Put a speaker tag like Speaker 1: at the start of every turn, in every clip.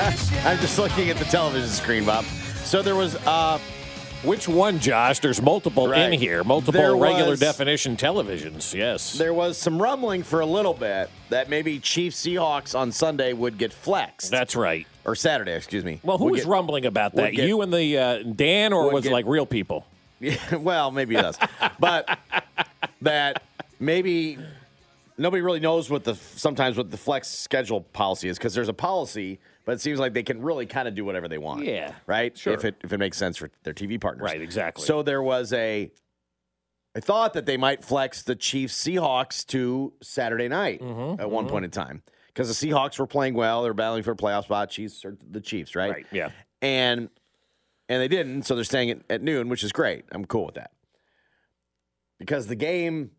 Speaker 1: I'm just looking at the television screen, Bob. So there was uh
Speaker 2: Which one, Josh? There's multiple
Speaker 1: Right.
Speaker 2: in here, multiple
Speaker 1: There
Speaker 2: regular
Speaker 1: was-
Speaker 2: definition televisions. Yes.
Speaker 1: there was some rumbling for a little bit that maybe Chiefs Seahawks on Sunday would get flexed.
Speaker 2: That's right.
Speaker 1: or Saturday, excuse me.
Speaker 2: Well, who
Speaker 1: Would
Speaker 2: was
Speaker 1: get-
Speaker 2: rumbling about that?
Speaker 1: get-
Speaker 2: you and the uh, Dan, or was it
Speaker 1: get-
Speaker 2: like real people?
Speaker 1: Yeah, well, maybe it does. but that maybe nobody really knows what the sometimes what the flex schedule policy is because there's a policy, but it seems like they can really kind of do whatever they want.
Speaker 2: Yeah,
Speaker 1: Right?
Speaker 2: sure.
Speaker 1: If it if it makes sense for their TV partners.
Speaker 2: Right, exactly.
Speaker 1: So there was a I thought that they might flex the Chiefs Seahawks to Saturday night
Speaker 2: Mm-hmm,
Speaker 1: at one point in time. Because the Seahawks were playing well, they're battling for a playoff spot. Chiefs are the Chiefs, right?
Speaker 2: Right. Yeah.
Speaker 1: and and they didn't, so they're staying at, at noon, which is great. I'm cool with that because the game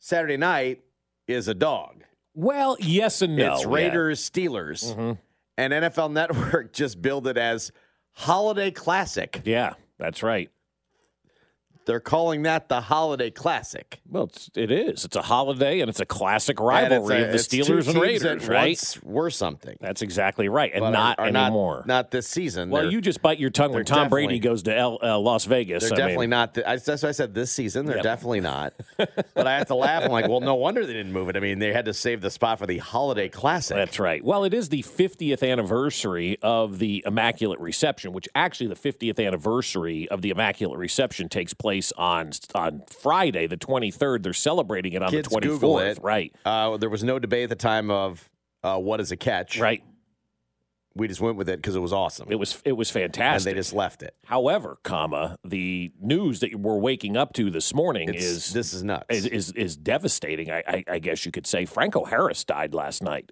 Speaker 1: Saturday night is a dog.
Speaker 2: Well, yes and no.
Speaker 1: it's
Speaker 2: yeah.
Speaker 1: Raiders Steelers,
Speaker 2: Mhm.
Speaker 1: And NFL Network just billed it as Holiday Classic.
Speaker 2: Yeah, that's right.
Speaker 1: They're calling that the Holiday Classic.
Speaker 2: Well, it's, it is. It's a holiday and it's a classic rivalry
Speaker 1: a-
Speaker 2: of the Steelers and Raiders, right?
Speaker 1: were something,
Speaker 2: That's exactly right, and
Speaker 1: but
Speaker 2: not
Speaker 1: are
Speaker 2: anymore.
Speaker 1: Not, this season.
Speaker 2: well,
Speaker 1: They're-
Speaker 2: you just bite your tongue when Tom Brady goes to L, uh, Las Vegas.
Speaker 1: They're
Speaker 2: I
Speaker 1: definitely
Speaker 2: mean,
Speaker 1: not. The, I, that's why I said this season. They're
Speaker 2: Yep.
Speaker 1: definitely not. but I have to laugh. I'm like, well, no wonder they didn't move it. I mean, they had to save the spot for the Holiday Classic.
Speaker 2: That's right. Well, it is the 50th anniversary of the Immaculate Reception, which actually the 50th anniversary of the Immaculate Reception takes place on on Friday, the 23rd. They're celebrating it on
Speaker 1: Kids
Speaker 2: the 24th,
Speaker 1: Google it.
Speaker 2: right?
Speaker 1: Uh, there was no debate at the time of uh, what is a catch.
Speaker 2: Right.
Speaker 1: We just went with it because it was awesome,
Speaker 2: It was it was
Speaker 1: and
Speaker 2: fantastic.
Speaker 1: they just left it.
Speaker 2: However, comma the news that we're waking up to this morning
Speaker 1: It's,
Speaker 2: is
Speaker 1: this is nuts.
Speaker 2: is, is is devastating. I, I, I guess you could say Franco Harris died last night,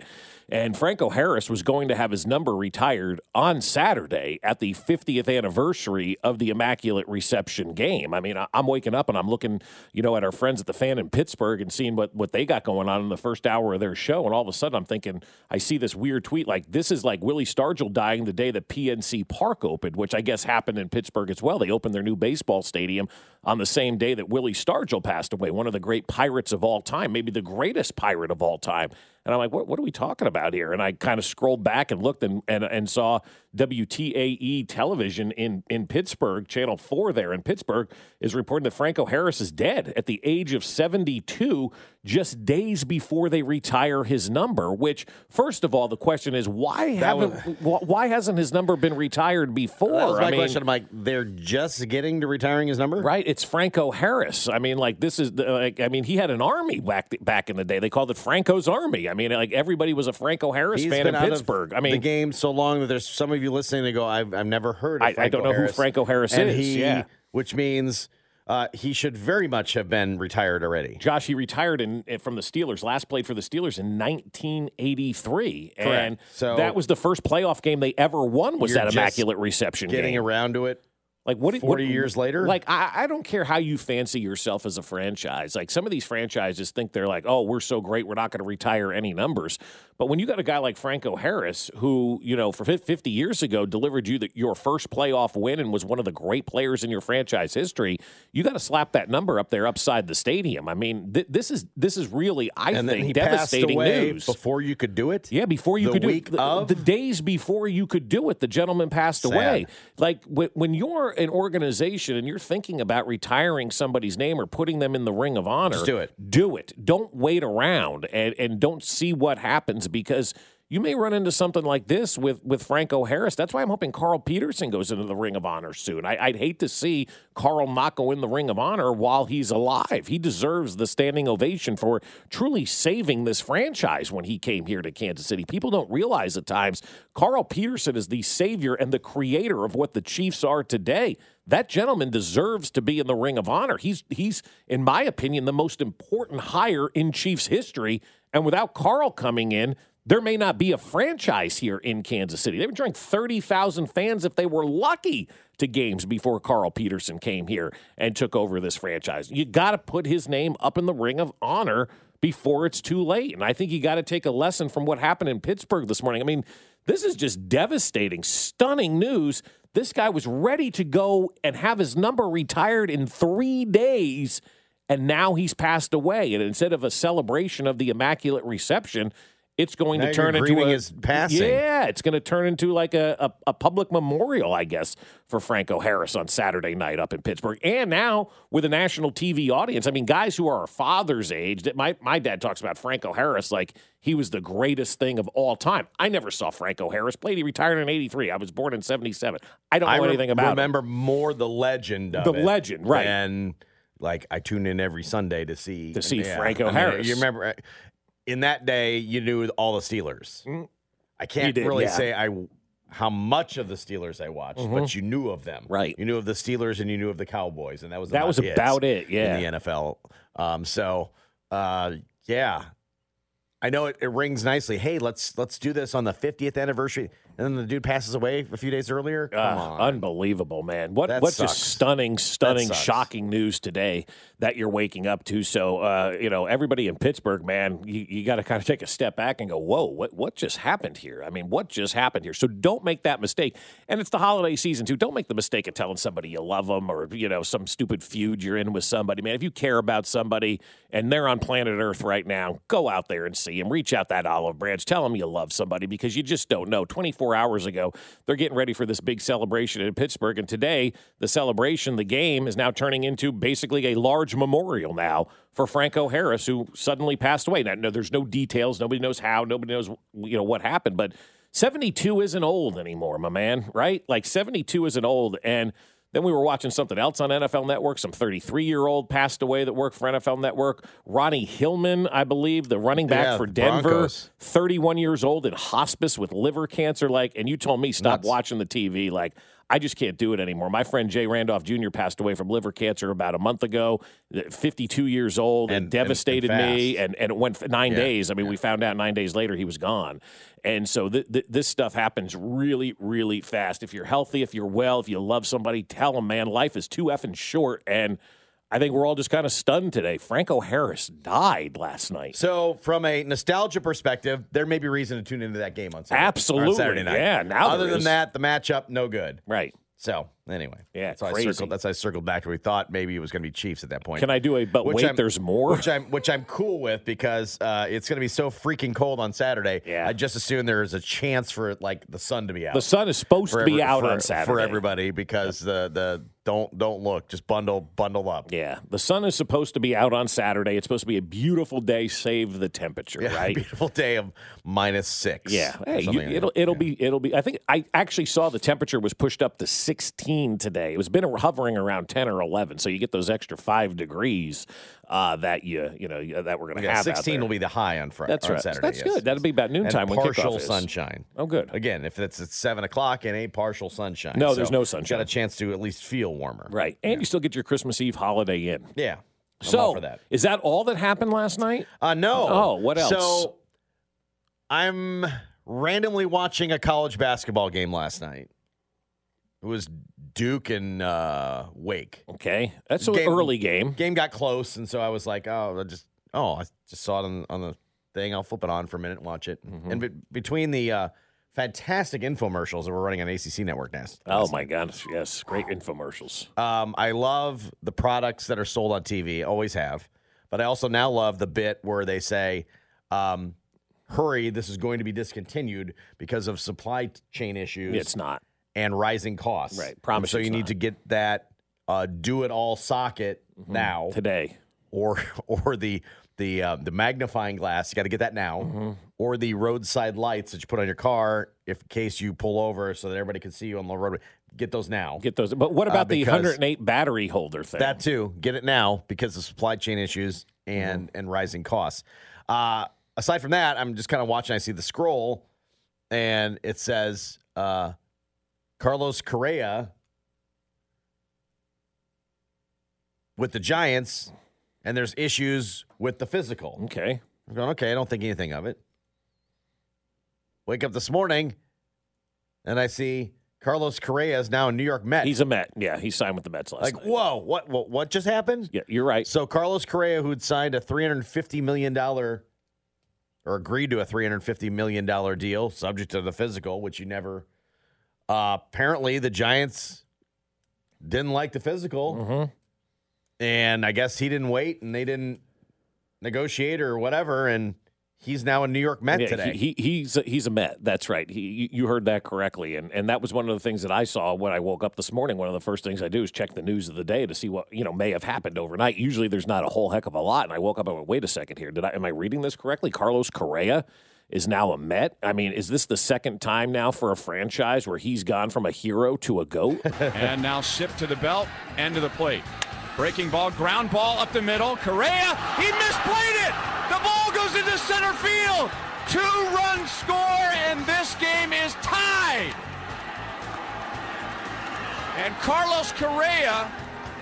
Speaker 2: and Franco Harris was going to have his number retired on Saturday at the 50th anniversary of the Immaculate Reception game. I mean, I'm waking up and I'm looking, you know, at our friends at the fan in Pittsburgh and seeing what what they got going on in the first hour of their show, and all of a sudden I'm thinking, I see this weird tweet like this is like Willie Stargell dying the day that PNC Park opened, which I guess happened in Pittsburgh as well. They opened their new baseball stadium on the same day that Willie Stargell passed away, one of the great pirates of all time, maybe the greatest pirate of all time. And I'm like, what, what are we talking about here? And I kind of scrolled back and looked and, and, and saw WTAE television in, in Pittsburgh, Channel 4 there in Pittsburgh, is reporting that Franco Harris is dead at the age of 72, just days before they retire his number. Which, first of all, the question is, why, haven't, wh- why hasn't his number been retired before?
Speaker 1: that was my
Speaker 2: I mean,
Speaker 1: question. I'm like, they're just getting to retiring his number,
Speaker 2: Right, it's Franco Harris. I mean, like this is the, like I mean, he had an army back back in the day. They called it Franco's Army. I mean, like everybody was a Franco Harris
Speaker 1: He's
Speaker 2: fan in Pittsburgh. I
Speaker 1: the
Speaker 2: mean,
Speaker 1: game so long that there's some of you listening to go, I've, I've never heard. Of
Speaker 2: I- I don't know who Franco Harris
Speaker 1: and
Speaker 2: is,
Speaker 1: He,
Speaker 2: yeah.
Speaker 1: which means uh, he should very much have been retired already.
Speaker 2: Josh, he retired in, from the Steelers. Last played for the Steelers in 1983, and
Speaker 1: Correct. So-
Speaker 2: that was the first playoff game they ever won. Was that immaculate reception
Speaker 1: Getting
Speaker 2: game?
Speaker 1: around to it
Speaker 2: Like what?
Speaker 1: 40
Speaker 2: what-
Speaker 1: years later?
Speaker 2: Like I, I don't care how you fancy yourself as a franchise. Like some of these franchises think they're like, oh, we're so great, we're not going to retire any numbers. But when you got a guy like Franco Harris, who you know for 50 years ago delivered you the, your first playoff win and was one of the great players in your franchise history, you got to slap that number up there upside the stadium. I mean, th- this is this is really, I
Speaker 1: and
Speaker 2: think, devastating news.
Speaker 1: before you could do it.
Speaker 2: Yeah, before you could do it. The, the days before you could do it, the gentleman passed
Speaker 1: Sad.
Speaker 2: away. Like when, when you're an organization and you're thinking about retiring somebody's name or putting them in the ring of honor,
Speaker 1: Just do it.
Speaker 2: Do it. Don't wait around and, and don't see what happens because you may run into something like this with with Franco Harris. That's why I'm hoping Carl Peterson goes into the Ring of Honor soon. I, would hate to see Carl not go in the Ring of Honor while he's alive. He deserves the standing ovation for truly saving this franchise when he came here to Kansas City. People don't realize at times Carl Peterson is the savior and the creator of what the Chiefs are today. That gentleman deserves to be in the Ring of Honor. He's he's, in my opinion, the most important hire in Chiefs history. And without Carl coming in, there may not be a franchise here in Kansas City. They would bring 30,000 fans if they were lucky to games before Carl Peterson came here and took over this franchise. You got to put his name up in the ring of honor before it's too late. And I think you got to take a lesson from what happened in Pittsburgh this morning. I mean, this is just devastating, stunning news. This guy was ready to go and have his number retired in three days, and now he's passed away. And instead of a celebration of the Immaculate Reception, it's going
Speaker 1: now
Speaker 2: to turn into a
Speaker 1: his passing.
Speaker 2: Yeah, it's going to turn into like a, a, a, public memorial, I guess, for Franco Harris on Saturday night up in Pittsburgh, and now with a national TV audience. I mean, guys who are our father's age. That my my dad talks about Franco Harris like he was the greatest thing of all time. I never saw Franco Harris play. He retired in '83. I was born in '77. I don't know
Speaker 1: I
Speaker 2: anything about.
Speaker 1: Remember more the legend,
Speaker 2: the legend, right?
Speaker 1: And like I tune in every Sunday to see
Speaker 2: to see
Speaker 1: yeah,
Speaker 2: Franco
Speaker 1: I mean,
Speaker 2: Harris.
Speaker 1: You remember in that day, you knew all the Steelers. Mm. I can't did, really yeah. say I how much of the Steelers I watched, mm-hmm. but you knew of them.
Speaker 2: Right.
Speaker 1: You knew of the Steelers and you knew of the Cowboys, and that was
Speaker 2: that was about it. Yeah.
Speaker 1: In the NFL. Um, so, uh, yeah, I know it, it rings nicely. Hey, let's let's do this on the 50th anniversary and then the dude passes away a few days earlier. Uh,
Speaker 2: unbelievable, man! What that what sucks. just stunning, stunning, shocking news today that you're waking up to. So, uh, you know, everybody in Pittsburgh, man, you, you got to kind of take a step back and go, "Whoa, what what just happened here?" I mean, what just happened here? So, don't make that mistake. And it's the holiday season too. Don't make the mistake of telling somebody you love them or you know some stupid feud you're in with somebody. Man, if you care about somebody and they're on planet Earth right now, go out there and see them. Reach out that olive branch. Tell them you love somebody because you just don't know. 24 hours ago. They're getting ready for this big celebration in Pittsburgh. And today, the celebration, the game, is now turning into basically a large memorial now for Franco Harris, who suddenly passed away. Now, no, there's no details. Nobody knows how. Nobody knows you know what happened. But 72 isn't old anymore, my man, right? Like 72 isn't old. And then we were watching something else on NFL Network. Some 33 year old passed away that worked for NFL Network. Ronnie Hillman, I believe, the running back
Speaker 1: yeah,
Speaker 2: for Denver,
Speaker 1: Broncos.
Speaker 2: 31 years old in hospice with liver cancer. Like, and you told me stop Nuts. watching the TV. Like, I just can't do it anymore. My friend Jay Randolph Jr. passed away from liver cancer about a month ago, 52 years old, and, and devastated
Speaker 1: and, and
Speaker 2: me. And, and it went nine
Speaker 1: yeah,
Speaker 2: days. I mean,
Speaker 1: yeah.
Speaker 2: we found out nine days later he was gone. And so th- th- this stuff happens really, really fast. If you're healthy, if you're well, if you love somebody, tell them, man, life is too effing short. And I think we're all just kind of stunned today. Franco Harris died last night.
Speaker 1: So, from a nostalgia perspective, there may be reason to tune into that game on Saturday,
Speaker 2: Absolutely,
Speaker 1: on Saturday night.
Speaker 2: Yeah. Now,
Speaker 1: other than
Speaker 2: is.
Speaker 1: that, the matchup no good.
Speaker 2: Right.
Speaker 1: So anyway,
Speaker 2: yeah,
Speaker 1: that's why
Speaker 2: crazy.
Speaker 1: I circled. That's I circled back to. Where we thought maybe it was going to be Chiefs at that point.
Speaker 2: Can I do a? But
Speaker 1: which
Speaker 2: wait,
Speaker 1: I'm,
Speaker 2: there's more.
Speaker 1: Which I'm which I'm cool with because uh, it's going to be so freaking cold on Saturday.
Speaker 2: Yeah.
Speaker 1: I just assume there is a chance for like the sun to be out.
Speaker 2: The sun is supposed to be
Speaker 1: every,
Speaker 2: out
Speaker 1: for,
Speaker 2: on Saturday
Speaker 1: for everybody because the the don't don't look just bundle bundle up.
Speaker 2: Yeah, the sun is supposed to be out on Saturday. It's supposed to be a beautiful day. Save the temperature,
Speaker 1: yeah,
Speaker 2: right?
Speaker 1: Beautiful day of minus six.
Speaker 2: Yeah, hey, you, it'll it'll yeah. be it'll be. I think I actually saw the temperature was pushed up to 16 today. It was been hovering around 10 or 11, so you get those extra five degrees uh, that you you know that we're going to
Speaker 1: yeah,
Speaker 2: have.
Speaker 1: 16 will be the high on Friday.
Speaker 2: That's right.
Speaker 1: Saturday,
Speaker 2: That's
Speaker 1: yes.
Speaker 2: good. That'll be about noontime
Speaker 1: and
Speaker 2: when
Speaker 1: partial sunshine.
Speaker 2: Oh, good.
Speaker 1: Again, if it's at seven o'clock and a partial sunshine.
Speaker 2: No,
Speaker 1: so
Speaker 2: there's no sunshine.
Speaker 1: You got a chance to at least feel warmer.
Speaker 2: Right, and you still get your Christmas Eve holiday in.
Speaker 1: Yeah. I'm
Speaker 2: so
Speaker 1: for that.
Speaker 2: is that all that happened last night?
Speaker 1: Uh, no.
Speaker 2: Oh, what else?
Speaker 1: So I'm randomly watching a college basketball game last night. It was Duke and uh, Wake.
Speaker 2: Okay, that's an
Speaker 1: Game-
Speaker 2: early game.
Speaker 1: Game got close, and so I was like, "Oh, I just oh, I just saw it on, on the thing. I'll flip it on for a minute and watch it."
Speaker 2: Mm-hmm.
Speaker 1: And be- between the uh, fantastic infomercials that we're running on ACC Network now,
Speaker 2: Oh my gosh, yes, great infomercials.
Speaker 1: Um, I love the products that are sold on TV, always have. But I also now love the bit where they say, um, hurry, this is going to be discontinued because of supply chain issues
Speaker 2: It's not
Speaker 1: and rising costs.
Speaker 2: Right. Promise
Speaker 1: so you need
Speaker 2: not.
Speaker 1: to get that uh, do it all socket now
Speaker 2: today.
Speaker 1: or or the the uh, the magnifying glass. You got to get that now,
Speaker 2: Mm-hmm.
Speaker 1: or the roadside lights that you put on your car if in case you pull over so that everybody can see you on the road. Get those now.
Speaker 2: Get those. But what
Speaker 1: Uh,
Speaker 2: about the 108 battery holder thing?
Speaker 1: That too. Get it now because of supply chain issues and and rising costs. Uh, aside from that, I'm just kind of watching. I see the scroll, and it says uh, Carlos Correa with the Giants, and there's issues with the physical.
Speaker 2: okay.
Speaker 1: I'm going, okay, I don't think anything of it. Wake up this morning, and I see Carlos Correa is now a New York Met.
Speaker 2: He's a Met. Yeah, he signed with the Mets last
Speaker 1: like,
Speaker 2: night.
Speaker 1: whoa, what, what, what just happened?
Speaker 2: Yeah, you're right.
Speaker 1: So Carlos Correa, who had signed a three hundred fifty million dollar, or agreed to a three hundred fifty million dollar deal, subject to the physical, which you never. Uh, apparently, the Giants didn't like the physical,
Speaker 2: Mhm.
Speaker 1: and I guess he didn't wait, and they didn't negotiate or whatever, and he's now a New York Met
Speaker 2: Yeah,
Speaker 1: today.
Speaker 2: He, he, he's a, he's a Met. That's right. He, you- you heard that correctly, and and that was one of the things that I saw when I woke up this morning. One of the first things I do is check the news of the day to see what you know may have happened overnight. Usually, there's not a whole heck of a lot, and I woke up and went, "Wait a second here. Did I am I reading this correctly? Carlos Correa is now a Met. I mean, is this the second time now for a franchise where he's gone from a hero to a goat?
Speaker 3: And now Sip to the belt and to the plate. Breaking ball, ground ball up the middle. Correa, he misplayed it. The ball goes into center field. Two run score, and this game is tied. And Carlos Correa,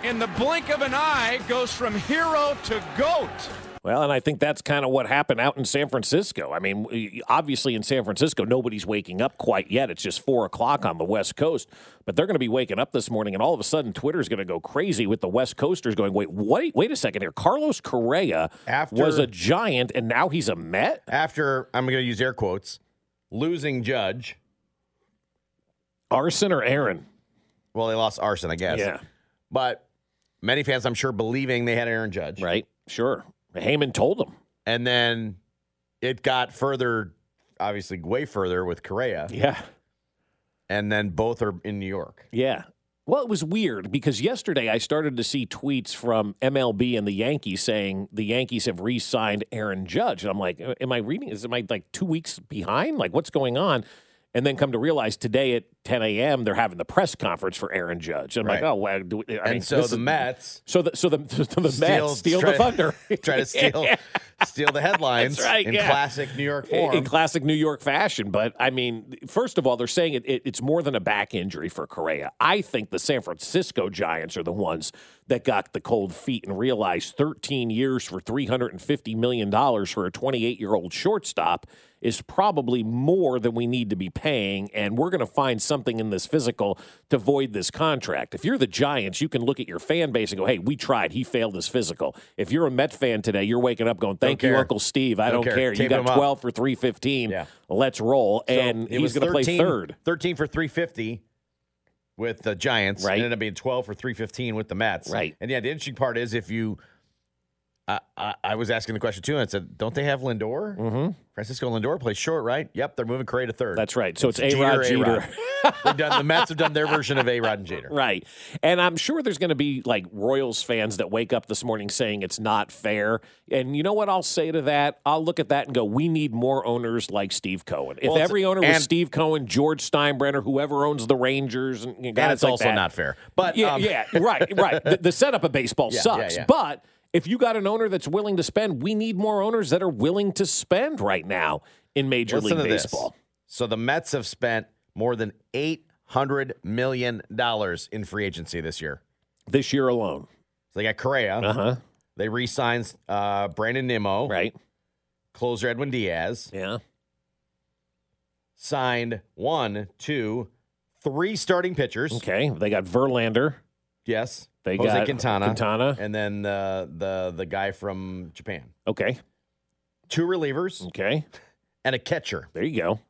Speaker 3: in the blink of an eye, goes from hero to goat.
Speaker 2: Well, and I think that's kind of what happened out in San Francisco. I mean, obviously in San Francisco, nobody's waking up quite yet. It's just four o'clock on the West Coast, but they're going to be waking up this morning, and all of a sudden, Twitter's going to go crazy with the West Coasters going, "Wait, wait, wait a second here! Carlos Correa
Speaker 1: After-
Speaker 2: was a Giant, and now he's a Met."
Speaker 1: After I'm going to use air quotes, losing Judge.
Speaker 2: Arson or Aaron?
Speaker 1: Well, they lost Arson, I guess.
Speaker 2: Yeah,
Speaker 1: But many fans, I'm sure, believing they had Aaron Judge.
Speaker 2: right. Sure. Heyman told him.
Speaker 1: And then it got further, obviously, way further with Correa.
Speaker 2: Yeah.
Speaker 1: And then both are in New York.
Speaker 2: Yeah. Well, it was weird because yesterday I started to see tweets from MLB and the Yankees saying the Yankees have re-signed Aaron Judge. And I'm like, am I reading? Is am I like two weeks behind? Like, what's going on? And then come to realize today at 10 a.m. they're having the press conference for Aaron Judge. I'm like, oh, well, do we, I
Speaker 1: and
Speaker 2: mean,
Speaker 1: so the Mets
Speaker 2: so the so the, so the
Speaker 1: steal,
Speaker 2: Mets steal
Speaker 1: try-
Speaker 2: the thunder,
Speaker 1: try to steal steal the headlines
Speaker 2: right,
Speaker 1: in
Speaker 2: yeah.
Speaker 1: classic New York
Speaker 2: in,
Speaker 1: form.
Speaker 2: in classic New York fashion. But I mean, first of all, they're saying it, it, it's more than a back injury for Correa. I think the San Francisco Giants are the ones that got the cold feet and realized 13 years for $350 million for a 28 year old shortstop is probably more than we need to be paying. And we're going to find something in this physical to void this contract. If you're the Giants, you can look at your fan base and go, hey, we tried. He failed his physical. If you're a Met fan today, you're waking up going, thank you,
Speaker 1: care.
Speaker 2: Uncle Steve. I
Speaker 1: Don't
Speaker 2: don't,
Speaker 1: care.
Speaker 2: care. You got
Speaker 1: him up.
Speaker 2: 12 for 315.
Speaker 1: Yeah.
Speaker 2: Let's roll.
Speaker 1: So
Speaker 2: and
Speaker 1: it
Speaker 2: he's
Speaker 1: was
Speaker 2: going to play
Speaker 1: 13
Speaker 2: third.
Speaker 1: 13 for 350 with the Giants.
Speaker 2: Right.
Speaker 1: It ended up being 12 for 315 with the Mets.
Speaker 2: Right.
Speaker 1: And yeah, the interesting part is if you. I, I, I was asking the question too, and I said, "Don't they have Lindor? Mm-hmm. Francisco Lindor plays short, right? Yep, they're moving Correa to third.
Speaker 2: That's right. So it's,
Speaker 1: It's
Speaker 2: A Rod
Speaker 1: Jeter. A-Rod. Done, the Mets have done their version of A Rod and Jeter.
Speaker 2: Right. And I'm sure there's going to be like Royals fans that wake up this morning saying it's not fair. And you know what I'll say to that? I'll look at that and go, we need more owners like Steve Cohen. If
Speaker 1: Well,
Speaker 2: every owner was Steve Cohen, George Steinbrenner, whoever owns the Rangers, and, you know,
Speaker 1: And it's
Speaker 2: like
Speaker 1: also
Speaker 2: that-
Speaker 1: not fair. But
Speaker 2: yeah,
Speaker 1: um,
Speaker 2: yeah, right, right. The, the setup of baseball
Speaker 1: Yeah,
Speaker 2: sucks.
Speaker 1: yeah, yeah.
Speaker 2: But if you got an owner that's willing to spend, we need more owners that are willing to spend right now in Major
Speaker 1: listen
Speaker 2: League
Speaker 1: to this.
Speaker 2: Baseball.
Speaker 1: So the Mets have spent more than eight hundred million dollars in free agency this year.
Speaker 2: This year alone.
Speaker 1: So they got Correa.
Speaker 2: Uh huh.
Speaker 1: They re-signed uh, Brandon Nimmo,
Speaker 2: Right.
Speaker 1: closer Edwin Diaz.
Speaker 2: Yeah.
Speaker 1: Signed one, two, three starting pitchers.
Speaker 2: Okay. They got Verlander.
Speaker 1: Yes,
Speaker 2: They
Speaker 1: Jose
Speaker 2: got
Speaker 1: Quintana,
Speaker 2: Quintana.
Speaker 1: and then uh, the the guy from Japan.
Speaker 2: Okay.
Speaker 1: Two relievers
Speaker 2: Okay.
Speaker 1: and a catcher.
Speaker 2: There you go.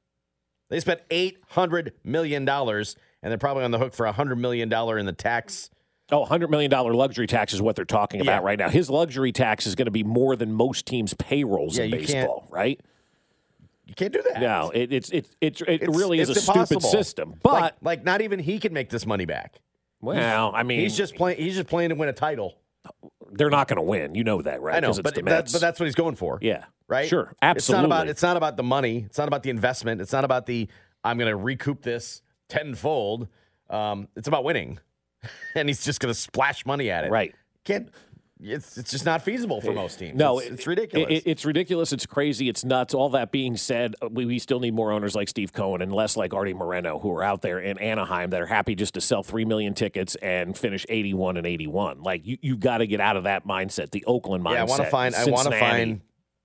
Speaker 1: They spent eight hundred million dollars, and they're probably on the hook for a hundred million dollar in the tax.
Speaker 2: Oh, $100 million luxury tax is what they're talking about
Speaker 1: Yeah.
Speaker 2: right now. His luxury tax is going to be more than most teams' payrolls
Speaker 1: Yeah,
Speaker 2: in baseball, right?
Speaker 1: You can't do that.
Speaker 2: No, it, it's it, it, it
Speaker 1: It's-
Speaker 2: really is a
Speaker 1: it's
Speaker 2: stupid system. But,
Speaker 1: like, like not even he can make this money back.
Speaker 2: Well, I mean,
Speaker 1: He's just playing. He's just playing to win a title.
Speaker 2: they're not going to win. You know that, right?
Speaker 1: I know, but, that, but that's what he's going for.
Speaker 2: yeah,
Speaker 1: right?
Speaker 2: Sure,
Speaker 1: It's not about
Speaker 2: absolutely.
Speaker 1: it's not about the money. It's not about the investment. It's not about the I'm going to recoup this tenfold. Um, it's about winning, and he's just going to splash money at it.
Speaker 2: Right.
Speaker 1: Can't. It's it's just not feasible for most teams.
Speaker 2: No,
Speaker 1: it's,
Speaker 2: it-
Speaker 1: it's ridiculous.
Speaker 2: it- it's ridiculous. It's crazy. It's nuts. All that being said, we, we still need more owners like Steve Cohen and less like Arte Moreno, who are out there in Anaheim that are happy just to sell three million tickets and finish eighty-one and eighty-one. Like you, you got to get out of that mindset, the Oakland mindset.
Speaker 1: yeah, I want to find. I want to find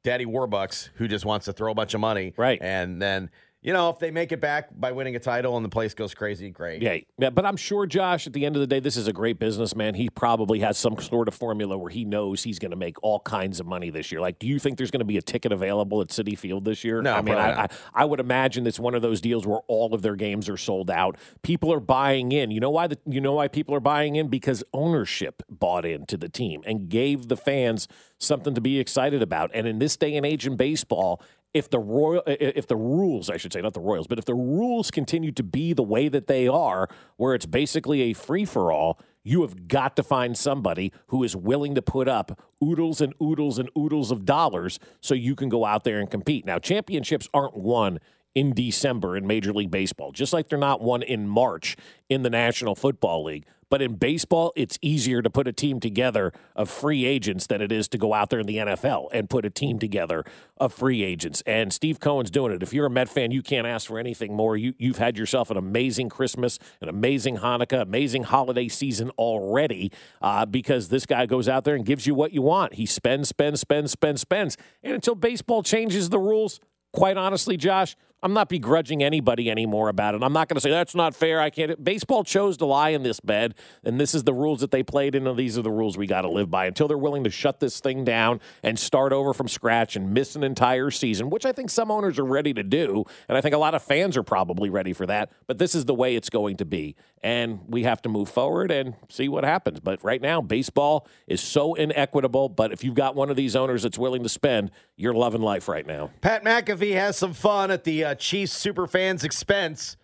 Speaker 1: Daddy Warbucks who just wants to throw a bunch of money.
Speaker 2: Right.
Speaker 1: And then you know if they make it back by winning a title and the place goes crazy, great.
Speaker 2: Yeah, yeah, but I'm sure Josh. At the end of the day, this is a great businessman. He probably has some sort of formula where he knows he's going to make all kinds of money this year. Like, do you think there's going to be a ticket available at Citi Field this year?
Speaker 1: No,
Speaker 2: I mean, I, I. I would imagine it's one of those deals where all of their games are sold out. People are buying in. You know why? The, you know why people are buying in because ownership bought into the team and gave the fans something to be excited about. And in this day and age in baseball, if the royal if the rules I should say not the Royals but if the rules continue to be the way that they are where it's basically a free for all you have got to find somebody who is willing to put up oodles and oodles and oodles of dollars so you can go out there and compete. Now championships aren't won in December in Major League Baseball just like they're not won in March in the National Football League but in baseball, it's easier to put a team together of free agents than it is to go out there in the NFL and put a team together of free agents. And Steve Cohen's doing it. If you're a Met fan, you can't ask for anything more. You, you've had yourself an amazing Christmas, an amazing Hanukkah, amazing holiday season already uh, because this guy goes out there and gives you what you want. He spends, spends, spends, spends, spends. And until baseball changes the rules, quite honestly, Josh, I'm not begrudging anybody anymore about it. I'm not going to say that's not fair. I can't. Baseball chose to lie in this bed, and this is the rules that they played in, and these are the rules we got to live by until they're willing to shut this thing down and start over from scratch and miss an entire season, which I think some owners are ready to do, and I think a lot of fans are probably ready for that. But this is the way it's going to be, and we have to move forward and see what happens. But right now, baseball is so inequitable. But if you've got one of these owners that's willing to spend, you're loving life right now.
Speaker 1: Pat McAfee has some fun at the uh, Uh, Chiefs superfans' expense.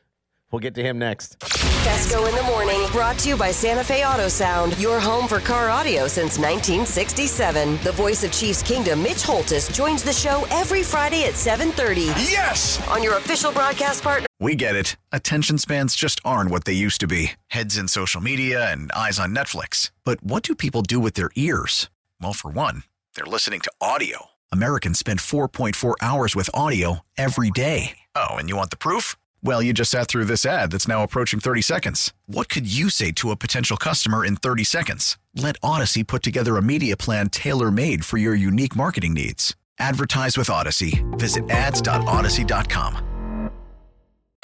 Speaker 1: We'll get to him next.
Speaker 4: Fescoe in the morning, brought to you by Santa Fe Auto Sound, your home for car audio since 1967. The voice of Chiefs Kingdom, Mitch Holthus, joins the show every Friday at 7:30
Speaker 5: Yes!
Speaker 4: on your official broadcast partner.
Speaker 5: We get it. Attention spans just aren't what they used to be heads in social media and eyes on Netflix. But what do people do with their ears? Well, for one, they're listening to audio. Americans spend 4.4 hours with audio every day. Oh, and you want the proof? Well, you just sat through this ad that's now approaching 30 seconds. What could you say to a potential customer in 30 seconds? Let Audacy put together a media plan tailor made for your unique marketing needs. Advertise with Audacy. Visit ads.audacy.com.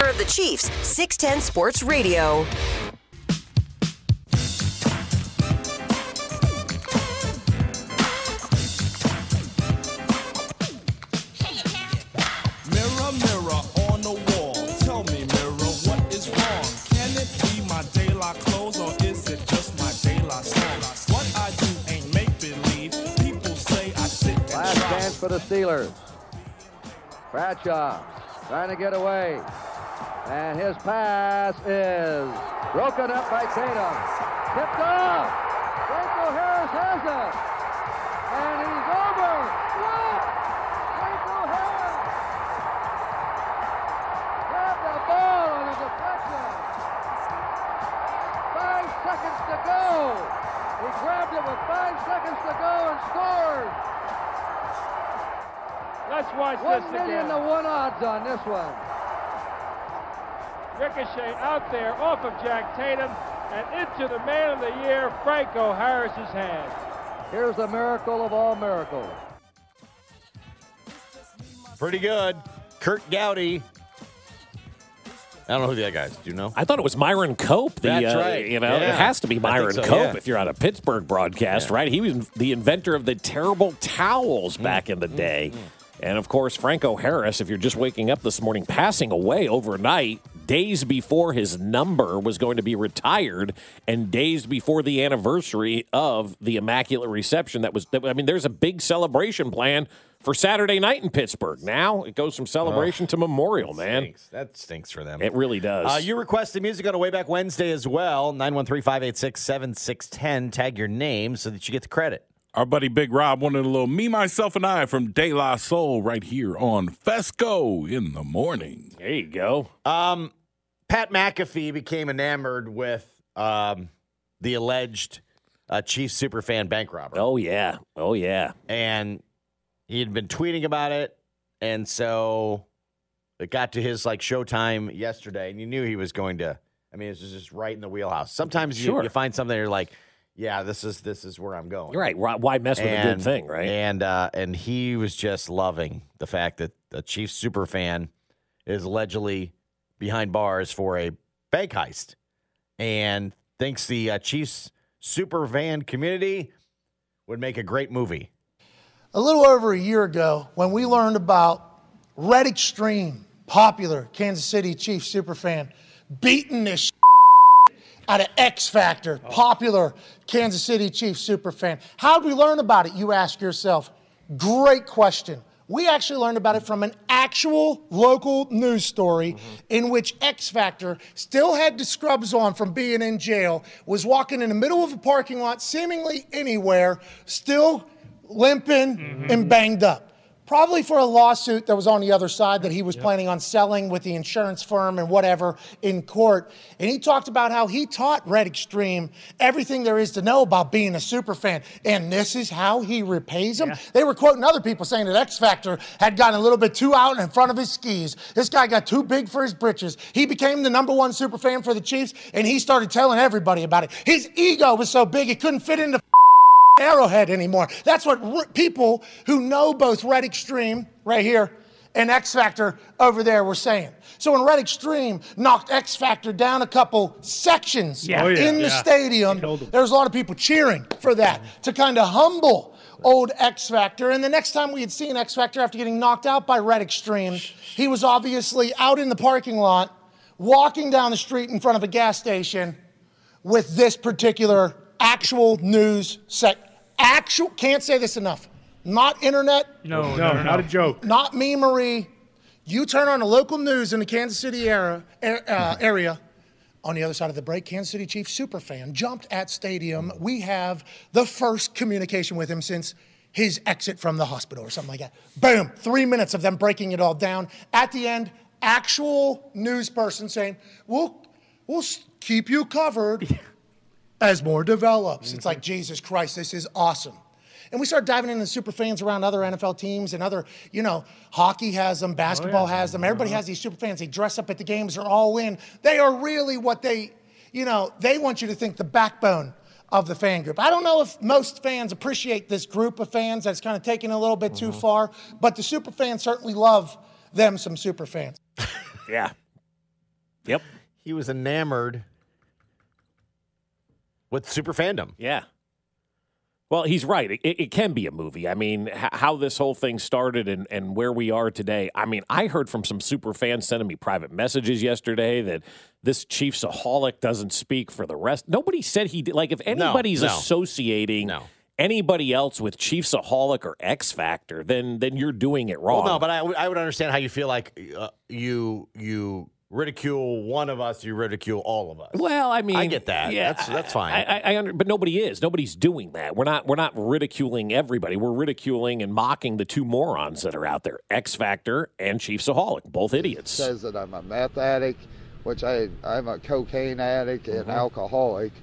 Speaker 4: of the Chiefs, 610 Sports Radio.
Speaker 6: For the Steelers. Bradshaw trying to get away. And his pass is broken up by Tatum. Tipped off. Franco Harris has it. And he's over. What? Harris. The ball on a deflection. Five seconds to go. He grabbed it with five seconds to go and scored.
Speaker 7: Let's watch
Speaker 6: One
Speaker 7: this
Speaker 6: million to one odds on this one.
Speaker 7: Ricochet out there off of Jack Tatum and into the man of the year, Franco Harris's hands.
Speaker 6: Here's the miracle of all miracles.
Speaker 1: Pretty good. Curt Gowdy. I don't know who the other guys. Do you know?
Speaker 2: I thought it was Myron Cope. The,
Speaker 1: That's
Speaker 2: uh,
Speaker 1: right.
Speaker 2: You know,
Speaker 1: Yeah.
Speaker 2: it has to be Myron
Speaker 1: so,
Speaker 2: Cope
Speaker 1: yeah.
Speaker 2: if you're on a Pittsburgh broadcast, right? He was the inventor of the terrible towels
Speaker 1: Mm.
Speaker 2: back in the day. And of course, Franco Harris, if you're just waking up this morning, passing away overnight, days before his number was going to be retired, and days before the anniversary of the Immaculate Reception. That was, I mean, there's a big celebration plan for Saturday night in Pittsburgh. Now it goes from celebration to memorial, man.
Speaker 1: Stinks. That stinks for them.
Speaker 2: It really does.
Speaker 1: Uh, you requested music on a way back Wednesday as well. 913 586 7610. Tag your name so that you get the credit.
Speaker 8: Our buddy Big Rob wanted a little me, myself, and I from De La Soul right here on Fescoe in the morning.
Speaker 2: There you go.
Speaker 1: Um, Pat McAfee became enamored with um, the alleged uh, Chiefs superfan bank robber.
Speaker 2: Oh yeah. Oh yeah.
Speaker 1: and he had been tweeting about it, and so it got to his like showtime yesterday, and you knew he was going to. I mean, it was just right in the wheelhouse. Sometimes you,
Speaker 2: Sure.
Speaker 1: you find something you're like, yeah, this is this is where I'm going.
Speaker 2: You're right. Why why mess with a good thing, right?
Speaker 1: And uh, and he was just loving the fact that the Chiefs super fan is allegedly behind bars for a bank heist, and thinks the uh, Chiefs super fan community would make a great movie.
Speaker 9: A little over a year ago, when we learned about Red Extreme, popular Kansas City Chiefs super fan beating this out of X Factor, oh. popular Kansas City Chiefs superfan. How did we learn about it? You ask yourself. Great question. We actually learned about it from an actual local news story mm-hmm. in which X Factor still had the scrubs on from being in jail, was walking in the middle of a parking lot, seemingly anywhere, still limping mm-hmm. and banged up. Probably for a lawsuit that was on the other side that he was planning on selling with the insurance firm and whatever in court. And he talked about how he taught Red Extreme everything there is to know about being a super fan. And this is how he repays them. They were quoting other people saying that X Factor had gotten a little bit too out in front of his skis. This guy got too big for his britches. He became the number one super fan for the Chiefs, and he started telling everybody about it. His ego was so big it couldn't fit into Arrowhead anymore. That's what r- people who know both Red Extreme right here and X Factor over there were saying. So when Red Extreme knocked X Factor down a couple sections
Speaker 10: Yeah. Oh, yeah.
Speaker 9: in the
Speaker 10: Yeah.
Speaker 9: stadium, there was a lot of people cheering for that to kind of humble old X Factor. And the next time we had seen X Factor after getting knocked out by Red Extreme, he was obviously out in the parking lot, walking down the street in front of a gas station with this particular actual news set. Actual, can't say this enough. Not internet,
Speaker 10: No, no, not a joke.
Speaker 9: not me, Marie. You turn on the local news in the Kansas City era, er- uh, area. On the other side of the break, Kansas City Chiefs superfan jumped at stadium. We have the first communication with him since his exit from the hospital or something like that. Boom, three minutes of them breaking it all down. At the end, actual news person saying, "We'll, we'll keep you covered as more develops." It's like mm-hmm. Jesus Christ, this is awesome. And we start diving into super fans around other NFL teams and other, you know, hockey has them, oh, basketball has them. Everybody uh-huh. has these super fans. They dress up at the games, they're all in. They are really what they, you know, they want you to think the backbone of the fan group. I don't know if most fans appreciate this group of fans that's kind of taken a little bit too mm-hmm. far, but the super fans certainly love them some super fans.
Speaker 2: Yeah. Yep.
Speaker 1: He was enamored with super fandom.
Speaker 2: Yeah. Well, he's right. It, it can be a movie. I mean, h- how this whole thing started and, and where we are today. I mean, I heard from some super fans sending me private messages yesterday that this Chiefsaholic doesn't speak for the rest. Nobody said he did. Like, if anybody's
Speaker 1: no.
Speaker 2: associating
Speaker 1: No.
Speaker 2: anybody else with Chiefsaholic or X Factor, then then you're doing it wrong.
Speaker 1: Well, no, but I, would- I would understand how you feel like uh, you you ridicule one of us, you ridicule all of us.
Speaker 2: Well, I mean,
Speaker 1: I get that. Yeah, That's- that's fine.
Speaker 2: I, I, I under, but nobody is. Nobody's doing that. We're not. We're not ridiculing everybody. We're ridiculing and mocking the two morons that are out there: X Factor and Chiefsaholic, both idiots.
Speaker 11: says that I'm a meth addict, which I I'm a cocaine addict and uh-huh. alcoholic.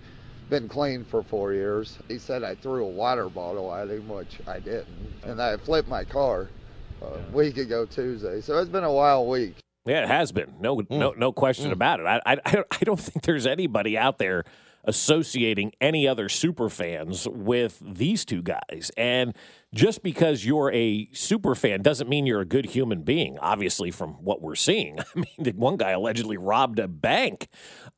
Speaker 11: Been clean for four years. He said I threw a water bottle at him, which I didn't, and I flipped my car uh, a week ago Tuesday. So it's been a wild week.
Speaker 2: Yeah, it has been. No, hmm. no, no question hmm. about it. I, I, I don't- I don't think there's anybody out there associating any other super fans with these two guys. And just because you're a super fan doesn't mean you're a good human being. Obviously, from what we're seeing, I mean, the one guy allegedly robbed a bank.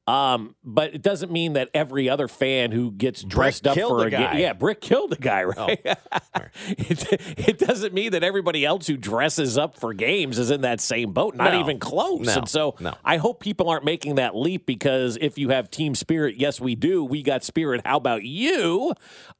Speaker 2: Um, but it doesn't mean that every other fan who gets dressed up for a ga-
Speaker 1: guy.
Speaker 2: yeah, Brick killed the guy, right? it, it doesn't mean that everybody else who dresses up for games is in that same boat. Not
Speaker 1: No.
Speaker 2: even close.
Speaker 1: No.
Speaker 2: And so
Speaker 1: No.
Speaker 2: I hope people aren't making that leap because if you have team spirit, yes, we do. We got spirit. How about you?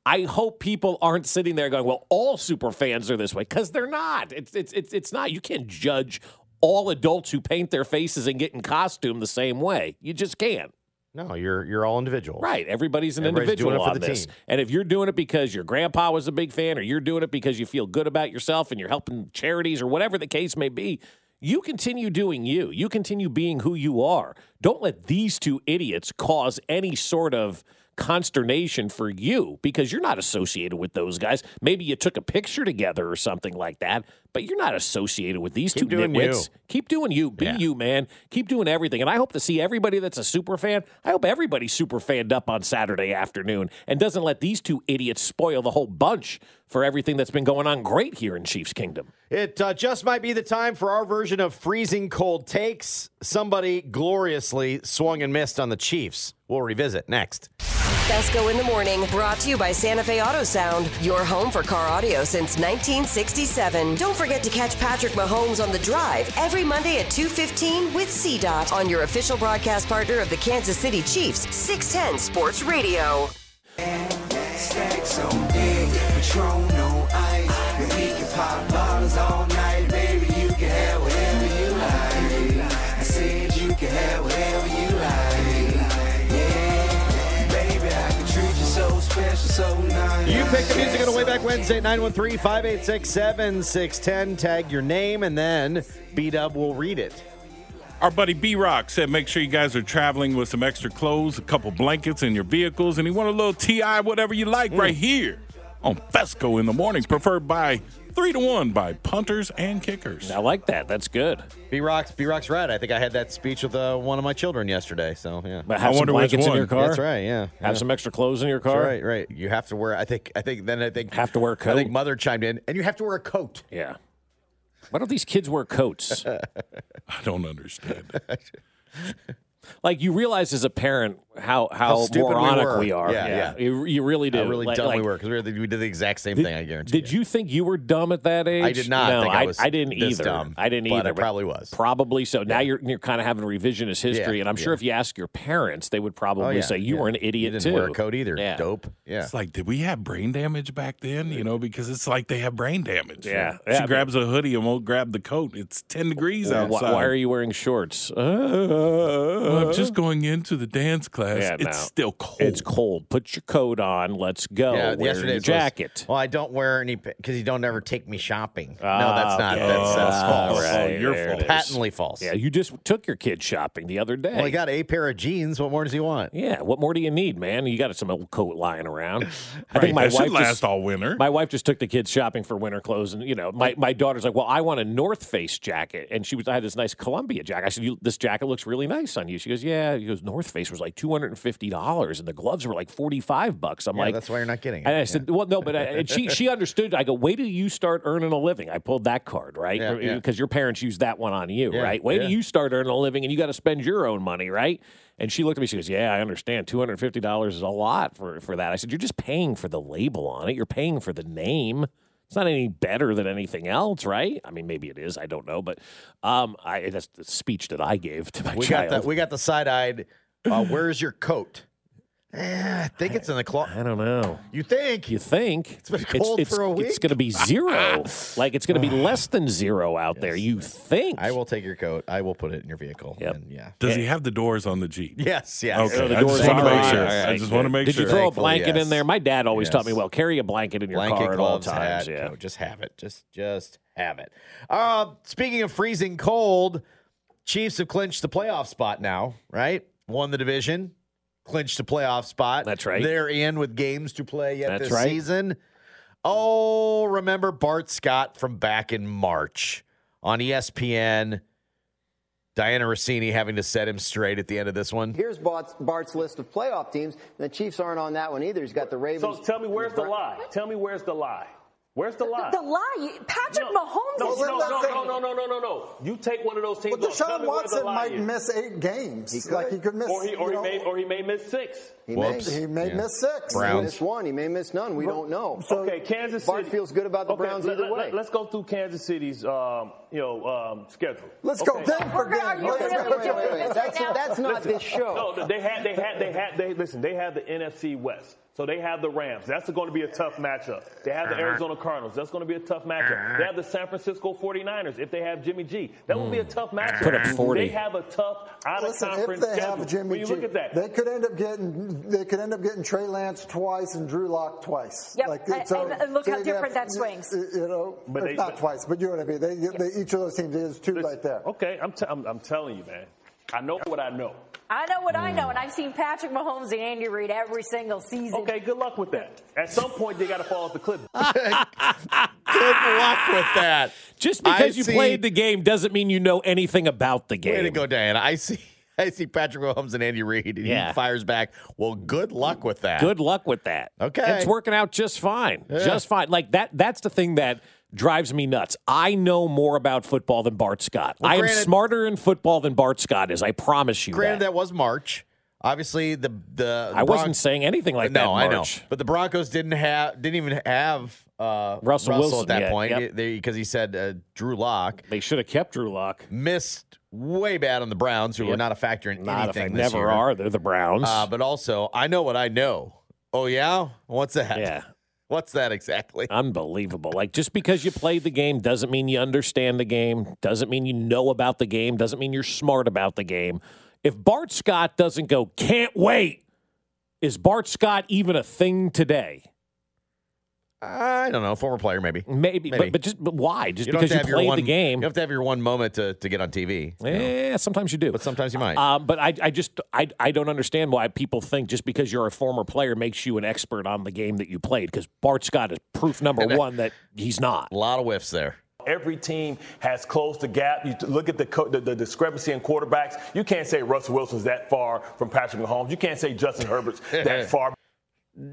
Speaker 2: I hope people aren't sitting there going, well, all super fans are this way because they're not. It's, it's, it's, it's not. You can't judge all adults who paint their faces and get in costume the same way. You just can't.
Speaker 1: No, you're you're all individuals.
Speaker 2: Right. Everybody's an
Speaker 1: Everybody's
Speaker 2: individual
Speaker 1: doing it for
Speaker 2: on
Speaker 1: the
Speaker 2: this.
Speaker 1: team.
Speaker 2: And if you're doing it because your grandpa was a big fan, or you're doing it because you feel good about yourself and you're helping charities or whatever the case may be, you continue doing you. You continue being who you are. Don't let these two idiots cause any sort of consternation for you because you're not associated with those guys. Maybe you took a picture together or something like that, but you're not associated with these
Speaker 1: Keep
Speaker 2: two nitwits.
Speaker 1: you.
Speaker 2: Keep doing you. Be
Speaker 1: Yeah.
Speaker 2: you, man. Keep doing everything. And I hope to see everybody that's a super fan. I hope everybody's super fanned up on Saturday afternoon and doesn't let these two idiots spoil the whole bunch for everything that's been going on great here in Chiefs Kingdom.
Speaker 1: It uh, just might be the time for our version of freezing cold takes. Somebody gloriously swung and missed on the Chiefs. We'll revisit next.
Speaker 4: Fescoe in the morning, brought to you by Santa Fe Auto Sound, your home for car audio since 1967. Don't forget to catch Patrick Mahomes on the drive every Monday at 2:15 with CDOT on your official broadcast partner of the Kansas City Chiefs, 610 Sports Radio.
Speaker 10: You so special, so nice.
Speaker 1: You pick the music on a way back Wednesday, 913 586 7610. Tag your name, and then B Dub will read it.
Speaker 8: Our buddy B Rock said, make sure you guys are traveling with some extra clothes, a couple blankets in your vehicles, and you want a little TI, whatever you like, mm. right here on Fescoe in the mornings, preferred by three to one by punters and kickers.
Speaker 2: I like that. That's good.
Speaker 1: B Rock's B Rock's right. I think I had that speech with uh, one of my children yesterday. So yeah,
Speaker 2: But have some blankets in your car.
Speaker 1: That's right. Yeah,
Speaker 2: Have
Speaker 1: yeah.
Speaker 2: some extra clothes in your
Speaker 1: That's
Speaker 2: car.
Speaker 1: right, right. You have to wear. I think. I think. Then I think
Speaker 2: Have to wear a
Speaker 1: I
Speaker 2: coat.
Speaker 1: I think Mother chimed in, and you have to wear a coat.
Speaker 2: Yeah. Why don't these kids wear coats?
Speaker 8: I don't understand.
Speaker 2: like you realize as a parent how how,
Speaker 1: How stupid we
Speaker 2: moronic we, are.
Speaker 1: Yeah, yeah.
Speaker 2: You, you really do.
Speaker 1: How really
Speaker 2: Like-
Speaker 1: dumb we were because we, we did the exact same
Speaker 2: Did-
Speaker 1: thing. I guarantee.
Speaker 2: Did you think you were dumb at that age?
Speaker 1: I did not
Speaker 2: No,
Speaker 1: think I was
Speaker 2: I didn't
Speaker 1: this
Speaker 2: either.
Speaker 1: dumb,
Speaker 2: I didn't
Speaker 1: but
Speaker 2: either.
Speaker 1: I probably was.
Speaker 2: Probably so. Now you're you're kind of having revisionist history,
Speaker 1: Yeah,
Speaker 2: and I'm sure
Speaker 1: yeah.
Speaker 2: if you ask your parents, they would probably
Speaker 1: Oh, yeah,
Speaker 2: say you
Speaker 1: yeah.
Speaker 2: were an
Speaker 1: You
Speaker 2: idiot
Speaker 1: didn't
Speaker 2: too.
Speaker 1: wear a coat either.
Speaker 2: Yeah.
Speaker 1: Dope. Yeah.
Speaker 8: It's like, did we have brain damage back then? You know, because it's like they have brain damage.
Speaker 2: Yeah.
Speaker 8: She
Speaker 2: Yeah, I
Speaker 8: grabs a hoodie and won't grab the coat. It's 10 degrees outside.
Speaker 2: why are you wearing shorts?
Speaker 8: I'm just going into the dance class.
Speaker 2: Yeah,
Speaker 8: it's
Speaker 2: no.
Speaker 8: still cold.
Speaker 2: It's cold. Put your coat on. Let's go.
Speaker 1: Yeah,
Speaker 2: Wear
Speaker 1: yesterday
Speaker 2: your
Speaker 1: was-
Speaker 2: jacket.
Speaker 1: well, I don't wear any because you don't ever take me shopping. no,
Speaker 2: Ah,
Speaker 1: that's not.
Speaker 2: okay.
Speaker 1: That's, that's
Speaker 2: Ah,
Speaker 1: false.
Speaker 2: right,
Speaker 8: Oh, your
Speaker 2: there
Speaker 8: fault.
Speaker 2: it is.
Speaker 1: Patently false.
Speaker 2: Yeah, you just took your kid shopping the other day.
Speaker 1: Well, he got a pair of jeans. What more does he want?
Speaker 2: Yeah, what more do you need, man? You got some old coat lying around. I think my
Speaker 8: that
Speaker 2: wife
Speaker 8: last
Speaker 2: just,
Speaker 8: all winter.
Speaker 2: My wife just took the kids shopping for winter clothes, and you know, my, my daughter's like, "Well, I want a North Face jacket," and she was, I had this nice Columbia jacket. I said, you, "This jacket looks really nice on you." She goes, "Yeah." He goes, "North Face was like two hundred and fifty dollars, and the gloves were like forty five bucks." I'm
Speaker 1: Yeah,
Speaker 2: like,
Speaker 1: that's why you're not getting it.
Speaker 2: and I said, "Well, no," but I, and she she understood. I go, "Wait till you start earning a living." I pulled that card, right?
Speaker 1: Yeah, yeah.
Speaker 2: Because your parents used that one on you,
Speaker 1: Yeah,
Speaker 2: right? Wait till you start earning a living, and you got to spend your own money, right? And she looked at me. She goes, "Yeah, I understand. Two hundred fifty dollars is a lot for for that." I said, "You're just paying for the label on it. You're paying for the name." It's not any better than anything else, right? I mean, maybe it is. I don't know, but um, I that's the speech that I gave to my
Speaker 1: We
Speaker 2: child.
Speaker 1: got the we got the side eyed. Uh, where's your coat? Eh, I think it's in the closet.
Speaker 2: I don't know.
Speaker 1: You think?
Speaker 2: You think
Speaker 1: It's been cold
Speaker 2: it's,
Speaker 1: for a week.
Speaker 2: It's going to be zero. like it's going to be less than zero out there. You think?
Speaker 1: I will take your coat. I will put it in your vehicle.
Speaker 2: Yep.
Speaker 1: And yeah.
Speaker 8: Does he have the doors on the Jeep?
Speaker 1: Yes. Yes.
Speaker 8: Okay.
Speaker 2: Oh, the
Speaker 8: I
Speaker 2: doors
Speaker 8: just want to make sure.
Speaker 2: All right,
Speaker 8: I just want to make
Speaker 2: Did
Speaker 8: sure.
Speaker 2: you throw a
Speaker 1: Thankfully,
Speaker 2: blanket in there? My dad always taught me well. Carry a blanket in your
Speaker 1: Blanket,
Speaker 2: car at all
Speaker 1: gloves,
Speaker 2: times.
Speaker 1: hat,
Speaker 2: yeah.
Speaker 1: coat. Just have it. Just just have it. Uh, speaking of freezing cold, Chiefs have clinched the playoff spot now. Right, won the division, clinched a playoff spot.
Speaker 2: That's right.
Speaker 1: They're in with games to play yet
Speaker 2: That's
Speaker 1: this
Speaker 2: right.
Speaker 1: season. Oh, remember Bart Scott from back in March on ESPN. Dianna Russini having to set him straight at the end of this one.
Speaker 12: Here's Bart's, Bart's list of playoff teams. And the Chiefs aren't on that one either. He's got the Ravens.
Speaker 13: So tell me where's the lie? Tell me where's the lie? Where's the lie?
Speaker 14: The lie, Patrick Mahomes
Speaker 13: No,
Speaker 14: is
Speaker 13: no, no, no, no, no, no, no, no. You take one of those teams.
Speaker 15: Well,
Speaker 13: off. Tell
Speaker 15: Deshaun
Speaker 13: me where the
Speaker 15: Watson
Speaker 13: lie
Speaker 15: might
Speaker 13: is.
Speaker 15: miss eight games. like he could miss.
Speaker 13: or he, or he
Speaker 15: know,
Speaker 13: may, or he may miss six.
Speaker 12: He
Speaker 1: Whoops.
Speaker 12: may,
Speaker 15: he may
Speaker 1: Yeah.
Speaker 15: miss six.
Speaker 12: he may
Speaker 1: Browns.
Speaker 12: miss one. He may miss none. We don't know.
Speaker 13: okay, Kansas City.
Speaker 12: Bart feels good about the
Speaker 13: Okay,
Speaker 12: Browns
Speaker 13: let-
Speaker 12: either
Speaker 13: let-
Speaker 12: way.
Speaker 13: Let's go through Kansas City's, um, you know, um, schedule.
Speaker 15: Let's
Speaker 13: okay.
Speaker 15: go game for
Speaker 14: We're- are
Speaker 15: game.
Speaker 14: you
Speaker 15: Let's
Speaker 14: really
Speaker 15: go
Speaker 12: wait, wait, wait, wait. That's, that's not
Speaker 13: Listen,
Speaker 12: this show.
Speaker 13: No, they had, they had, they had, they listen. They had the NFC West. So they have the Rams. That's going to be a tough matchup. They have the uh-huh. Arizona Cardinals. That's going to be a tough matchup. Uh-huh. They have the San Francisco 49ers if they have Jimmy G. That will be a mm. tough matchup.
Speaker 2: Put up 40.
Speaker 13: They have a tough out of
Speaker 15: Listen, if
Speaker 13: conference
Speaker 15: they
Speaker 13: schedule.
Speaker 15: have Jimmy
Speaker 13: when you
Speaker 15: G,
Speaker 13: look at that,
Speaker 15: they could end up getting they could end up getting Trey Lance twice and Drew Lock twice.
Speaker 14: Yep, and- and look how
Speaker 15: they'd
Speaker 14: different that swings.
Speaker 15: You know,
Speaker 13: But they-
Speaker 15: not twice, but you know what I mean. They, they each of those teams is two right there.
Speaker 13: okay, I'm, t- I'm, I'm telling you, man. I know what I know.
Speaker 14: I know what I know, and mm. I've seen Patrick Mahomes and Andy Reid every single season.
Speaker 13: Okay, good luck with that. At some point, they got to fall off the cliff.
Speaker 1: Good luck with that.
Speaker 2: Just because
Speaker 1: I
Speaker 2: you
Speaker 1: see-
Speaker 2: played the game doesn't mean you know anything about the game.
Speaker 1: Way to go, Dianna. I see. I see Patrick Mahomes and Andy Reid, and
Speaker 2: Yeah.
Speaker 1: he fires back. Well, good luck with that.
Speaker 2: Good luck with that.
Speaker 1: Okay.
Speaker 2: It's working out just fine.
Speaker 1: Yeah.
Speaker 2: Just fine. Like that that's the thing that drives me nuts. I know more about football than Bart Scott.
Speaker 1: Well,
Speaker 2: I am smarter in football than Bart Scott is. I promise you
Speaker 1: Granted,
Speaker 2: that.
Speaker 1: that was March. Obviously, the the,
Speaker 2: I wasn't saying anything like that
Speaker 1: no, I know.
Speaker 2: March.
Speaker 1: But the Broncos didn't have didn't even have uh,
Speaker 2: Russell Wilson
Speaker 1: at that
Speaker 2: yet,
Speaker 1: point
Speaker 2: yep.
Speaker 1: because he said uh, Drew Lock
Speaker 2: They should have kept Drew Lock.
Speaker 1: missed way bad on the Browns, who were not a factor in
Speaker 2: Not
Speaker 1: anything.
Speaker 2: they
Speaker 1: this
Speaker 2: never
Speaker 1: year.
Speaker 2: are. They're the Browns.
Speaker 1: Uh, but also, I know what I know. Oh yeah, what's that?
Speaker 2: yeah.
Speaker 1: What's that exactly?
Speaker 2: Unbelievable. Like just because you played the game doesn't mean you understand the game, doesn't mean you know about the game, doesn't mean you're smart about the game. If Bart Scott doesn't go, can't wait, is Bart Scott even a thing today?
Speaker 1: I don't know. Former player, maybe.
Speaker 2: Maybe,
Speaker 1: Maybe.
Speaker 2: But, but just but why? Just
Speaker 1: You
Speaker 2: because you
Speaker 1: to have your
Speaker 2: played
Speaker 1: one
Speaker 2: the game.
Speaker 1: You have to have your one moment to, to get on TV. you know.
Speaker 2: Yeah, sometimes you do.
Speaker 1: But sometimes you might.
Speaker 2: Um, but I, I just I, I don't understand why people think just because you're a former player makes you an expert on the game that you played. Because Bart Scott is proof number one that he's not.
Speaker 1: A lot of whiffs there.
Speaker 13: Every team has closed the gap. You look at the, co- the the discrepancy in quarterbacks. You can't say Russell Wilson's that far from Patrick Mahomes. You can't say Justin Herbert's that far.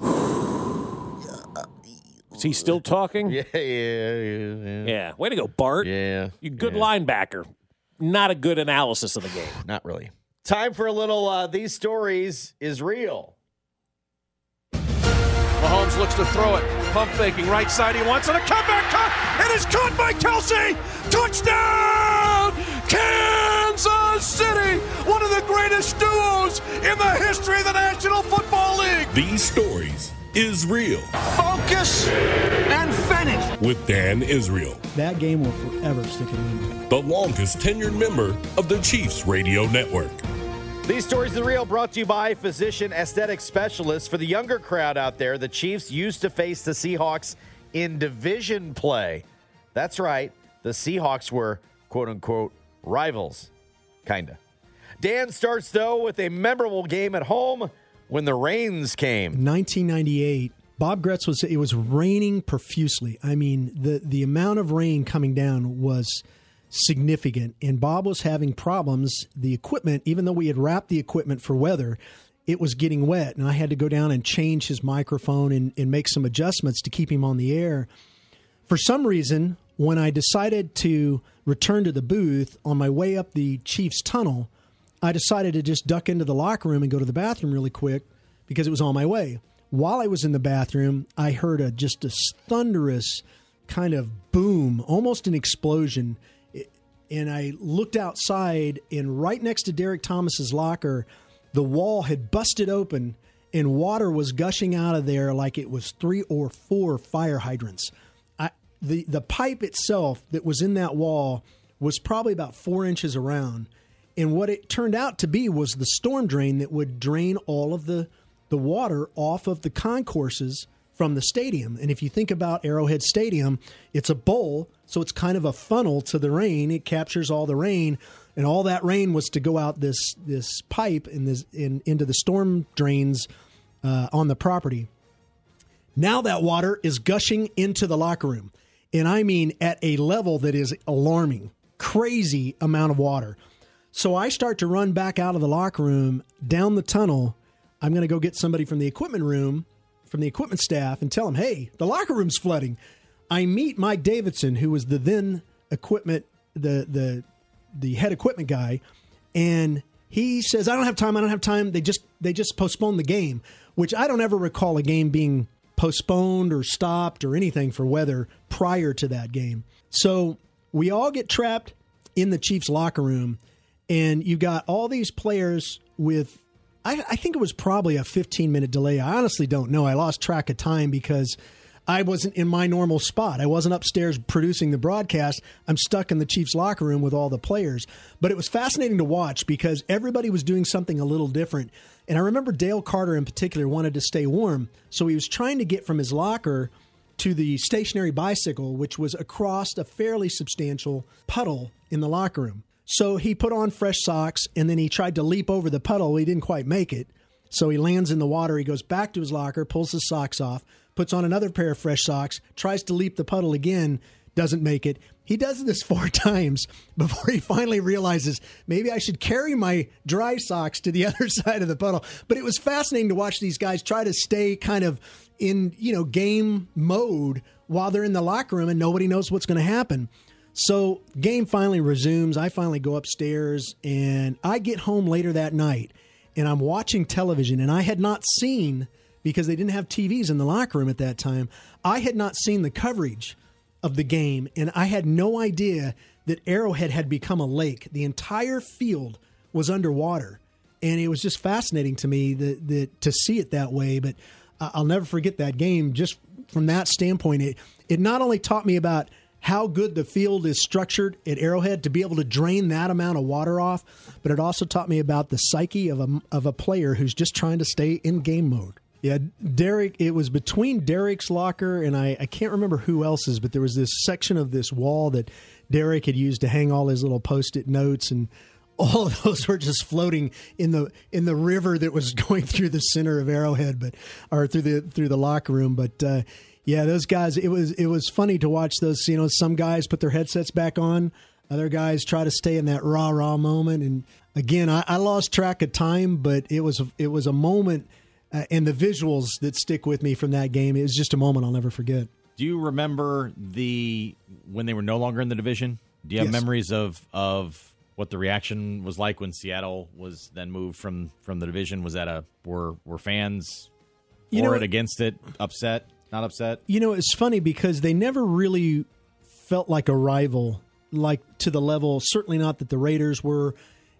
Speaker 2: Is he still talking?
Speaker 1: Yeah, yeah, yeah. yeah.
Speaker 2: Yeah. Way to go, Bart.
Speaker 1: Yeah.
Speaker 2: You good linebacker. Not a good analysis of the game.
Speaker 1: Not really. Time for a little uh, These Stories is Real.
Speaker 16: Mahomes looks to throw it. Pump faking right side. He wants it. A comeback cut. It is caught by Kelce. Touchdown! Kansas City. One of the greatest duos in the history of the National Football League.
Speaker 17: These stories is real
Speaker 16: Focus and finish.
Speaker 17: with Dan Israel,
Speaker 18: That game will forever stick in memory.
Speaker 17: the longest tenured member of the Chiefs radio network.
Speaker 1: These stories are real, brought to you by Physician Aesthetic Specialists. For the younger crowd out there, the Chiefs used to face the Seahawks in division play. That's right. The Seahawks were, quote unquote, rivals. Kinda. Dan starts, though, with a memorable game at home when the rains came.
Speaker 18: 1998. Bob Gretz was. It was raining profusely. I mean, the the amount of rain coming down was significant, and Bob was having problems. The equipment, even though we had wrapped the equipment for weather, it was getting wet, and I had to go down and change his microphone and, and make some adjustments to keep him on the air. For some reason, when I decided to return to the booth on my way up the Chiefs tunnel, I decided to just duck into the locker room and go to the bathroom really quick because it was on my way. While I was in the bathroom, I heard a just a thunderous kind of boom, almost an explosion. And I looked outside, and right next to Derrick Thomas's locker, the wall had busted open, and water was gushing out of there like it was three or four fire hydrants. I, the the pipe itself that was in that wall was probably about four inches around, and what it turned out to be was the storm drain that would drain all of the the water off of the concourses from the stadium. And if you think about Arrowhead Stadium, it's a bowl, so it's kind of a funnel to the rain. It captures all the rain, and all that rain was to go out this this pipe in this in into the storm drains uh, on the property. Now that water is gushing into the locker room, and I mean at a level that is alarming, crazy amount of water. So I start to run back out of the locker room down the tunnel. I'm going to go get somebody from the equipment room, from the equipment staff, and tell them, hey, the locker room's flooding. I meet Mike Davidson, who was the then equipment, the the the head equipment guy, and he says, I don't have time. I don't have time. They just they just postponed the game, which I don't ever recall a game being postponed or stopped or anything for weather prior to that game. So we all get trapped in the Chiefs locker room, and you got all these players with I, I think it was probably a 15 minute delay. I honestly don't know. I lost track of time because I wasn't in my normal spot. I wasn't upstairs producing the broadcast. I'm stuck in the Chiefs locker room with all the players. But it was fascinating to watch because everybody was doing something a little different. And I remember Dale Carter in particular wanted to stay warm. So he was trying to get from his locker to the stationary bicycle, which was across a fairly substantial puddle in the locker room. So he put on fresh socks and then he tried to leap over the puddle. He didn't quite make it. So he lands in the water. He goes back to his locker, pulls his socks off, puts on another pair of fresh socks, tries to leap the puddle again, doesn't make it. He does this four times before he finally realizes maybe I should carry my dry socks to the other side of the puddle. But it was fascinating to watch these guys try to stay kind of in, you know, game mode while they're in the locker room and nobody knows what's going to happen. So, game finally resumes. I finally go upstairs and I get home later that night and I'm watching television and I had not seen because they didn't have TVs in the locker room at that time. I had not seen the coverage of the game and I had no idea that Arrowhead had become a lake. The entire field was underwater. And it was just fascinating to me that, that to see it that way, but I'll never forget that game just from that standpoint. It it not only taught me about how good the field is structured at Arrowhead to be able to drain that amount of water off, but it also taught me about the psyche of a of a player who's just trying to stay in game mode. Yeah, Derrick. It was between Derrick's locker and I. I can't remember who else's, but there was this section of this wall that Derrick had used to hang all his little post-it notes, and all of those were just floating in the in the river that was going through the center of Arrowhead, but or through the through the locker room. But uh, yeah, those guys. It was it was funny to watch those. You know, some guys put their headsets back on. Other guys try to stay in that rah rah moment. And again, I, I lost track of time, but it was it was a moment, uh, and the visuals that stick with me from that game. It was just a moment I'll never forget.
Speaker 19: Do you remember the when they were no longer in the division? Do you have
Speaker 18: Yes.
Speaker 19: memories of of what the reaction was like when Seattle was then moved from from the division? Was that a were were fans for
Speaker 18: You know-
Speaker 19: it, against it, upset, not upset?
Speaker 18: You know, it's funny because they never really felt like a rival, like to the level, certainly not that the Raiders were,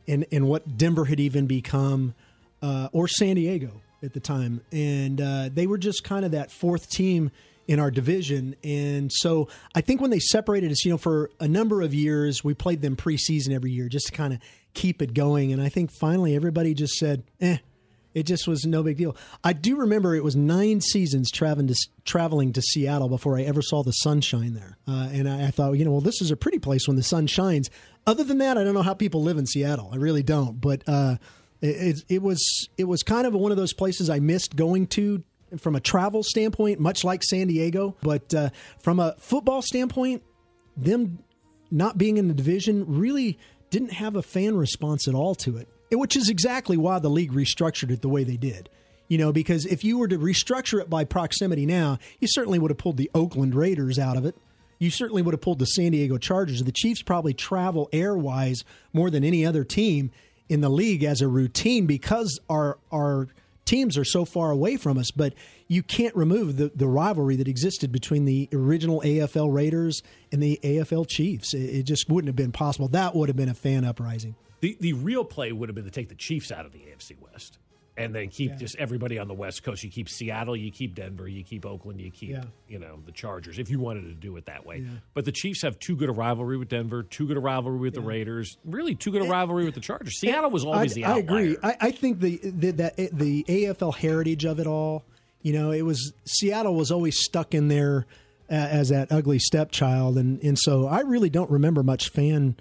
Speaker 18: and, and what Denver had even become, uh, or San Diego at the time. And uh, they were just kind of that fourth team in our division. And so I think when they separated us, you know, for a number of years, we played them preseason every year just to kind of keep it going. And I think finally everybody just said, eh, it just was no big deal. I do remember it was nine seasons traveling to traveling to Seattle before I ever saw the sunshine there, uh, and I, I thought, you know, well, this is a pretty place when the sun shines. Other than that, I don't know how people live in Seattle. I really don't. But uh, it, it, was it was kind of one of those places I missed going to from a travel standpoint, much like San Diego. But uh, from a football standpoint, them not being in the division really didn't have a fan response at all to it, which is exactly why the league restructured it the way they did. You know, because if you were to restructure it by proximity now, you certainly would have pulled the Oakland Raiders out of it. You certainly would have pulled the San Diego Chargers. The Chiefs probably travel airwise more than any other team in the league as a routine because our our teams are so far away from us. But you can't remove the, the rivalry that existed between the original AFL Raiders and the AFL Chiefs. It, it just wouldn't have been possible. That would have been a fan uprising.
Speaker 2: The the real play would have been to take the Chiefs out of the AFC West and then keep
Speaker 18: Yeah.
Speaker 2: just everybody on the West Coast. You keep Seattle, you keep Denver, you keep Oakland, you keep
Speaker 18: Yeah.
Speaker 2: you know the Chargers. If you wanted to do it that way,
Speaker 18: Yeah.
Speaker 2: but the Chiefs have too good a rivalry with Denver, too good a rivalry with the Raiders, really too good a rivalry with the Chargers. Seattle was always
Speaker 18: I,
Speaker 2: the
Speaker 18: I agree. I, I think the, the that the AFL heritage of it all. You know, it was Seattle was always stuck in there uh, as that ugly stepchild, and and so I really don't remember much fan.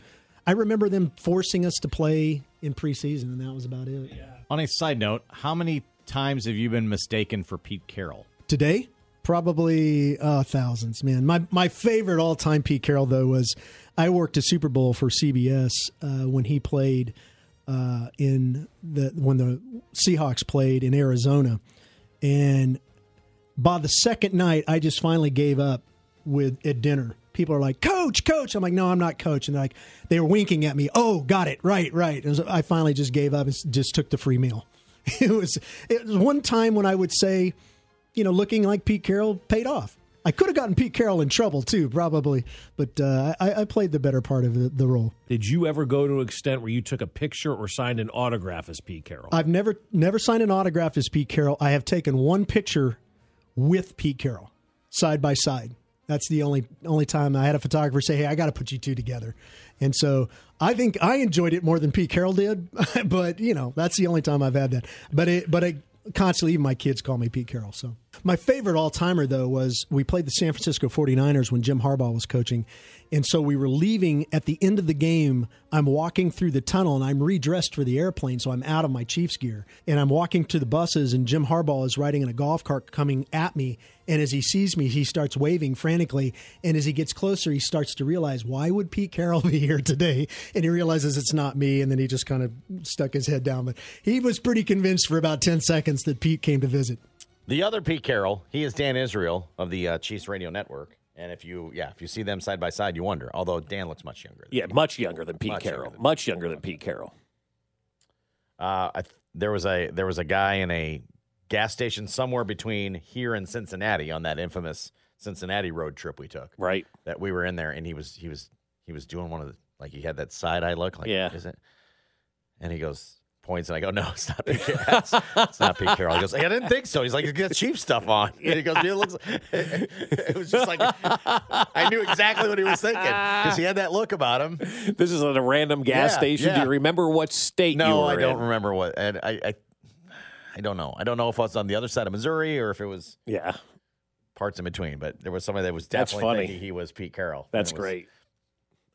Speaker 18: I remember them forcing us to play in preseason, and that was about it.
Speaker 19: On a side note, how many times have you been mistaken for Pete Carroll?
Speaker 18: Today, probably uh, thousands, man. My my favorite all time Pete Carroll though was I worked a Super Bowl for CBS uh, when he played uh, in the when the Seahawks played in Arizona, and by the second night, I just finally gave up with at dinner. People are like, "Coach, coach." I'm like, "No, I'm not coach." And they're like, they were winking at me. Oh, got it, right, right. And I finally just gave up and just took the free meal. It was it was one time when I would say, you know, looking like Pete Carroll paid off. I could have gotten Pete Carroll in trouble too, probably, but uh, I, I played the better part of the, the role.
Speaker 2: Did you ever go to an extent where you took a picture or signed an autograph as Pete Carroll?
Speaker 18: I've never never signed an autograph as Pete Carroll. I have taken one picture with Pete Carroll side by side. That's the only only time I had a photographer say, "Hey, I got to put you two together." And so I think I enjoyed it more than Pete Carroll did, but you know that's the only time I've had that. But it, but I constantly, even my kids call me Pete Carroll. So my favorite all timer though was we played the San Francisco 49ers when Jim Harbaugh was coaching, and so we were leaving at the end of the game. I'm walking through the tunnel and I'm redressed for the airplane, so I'm out of my Chiefs gear. And I'm walking to the buses, and Jim Harbaugh is riding in a golf cart coming at me. And as he sees me, he starts waving frantically. And as he gets closer, he starts to realize, why would Pete Carroll be here today? And he realizes it's not me. And then he just kind of stuck his head down. But he was pretty convinced for about 10 seconds that Pete came to visit.
Speaker 1: The other Pete Carroll, he is Dan Israel of the uh, Chiefs Radio Network. And if you, yeah, if you see them side by side, you wonder. Although Dan looks much younger.
Speaker 2: Yeah, much younger than Pete
Speaker 1: Much younger
Speaker 2: Carroll.
Speaker 1: than
Speaker 2: much younger than Pete Carroll.
Speaker 1: Uh, I th- there was a there was a guy in a gas station somewhere between here and Cincinnati on that infamous Cincinnati road trip we took.
Speaker 2: Right.
Speaker 1: That we were in there, and he was he was he was doing one of the like he had that side eye look. Like,
Speaker 2: Yeah.
Speaker 1: is it? And he goes points, and I go, no, it's not Pete Carroll. It's, it's not Pete Carroll. He goes, I didn't think so. He's like, got Chief stuff on. And he goes, it looks. it was just like I knew exactly what he was thinking because he had that look about him.
Speaker 2: This is at a random gas
Speaker 1: Yeah,
Speaker 2: station.
Speaker 1: yeah.
Speaker 2: Do you remember what state you
Speaker 1: No, I don't remember what. And I, I, I don't know. I don't know if I was on the other side of Missouri or if it was
Speaker 2: Yeah.
Speaker 1: parts in between. But there was somebody that was
Speaker 2: That's
Speaker 1: definitely
Speaker 2: funny.
Speaker 1: thinking he was Pete Carroll.
Speaker 2: That's
Speaker 1: was-
Speaker 2: great.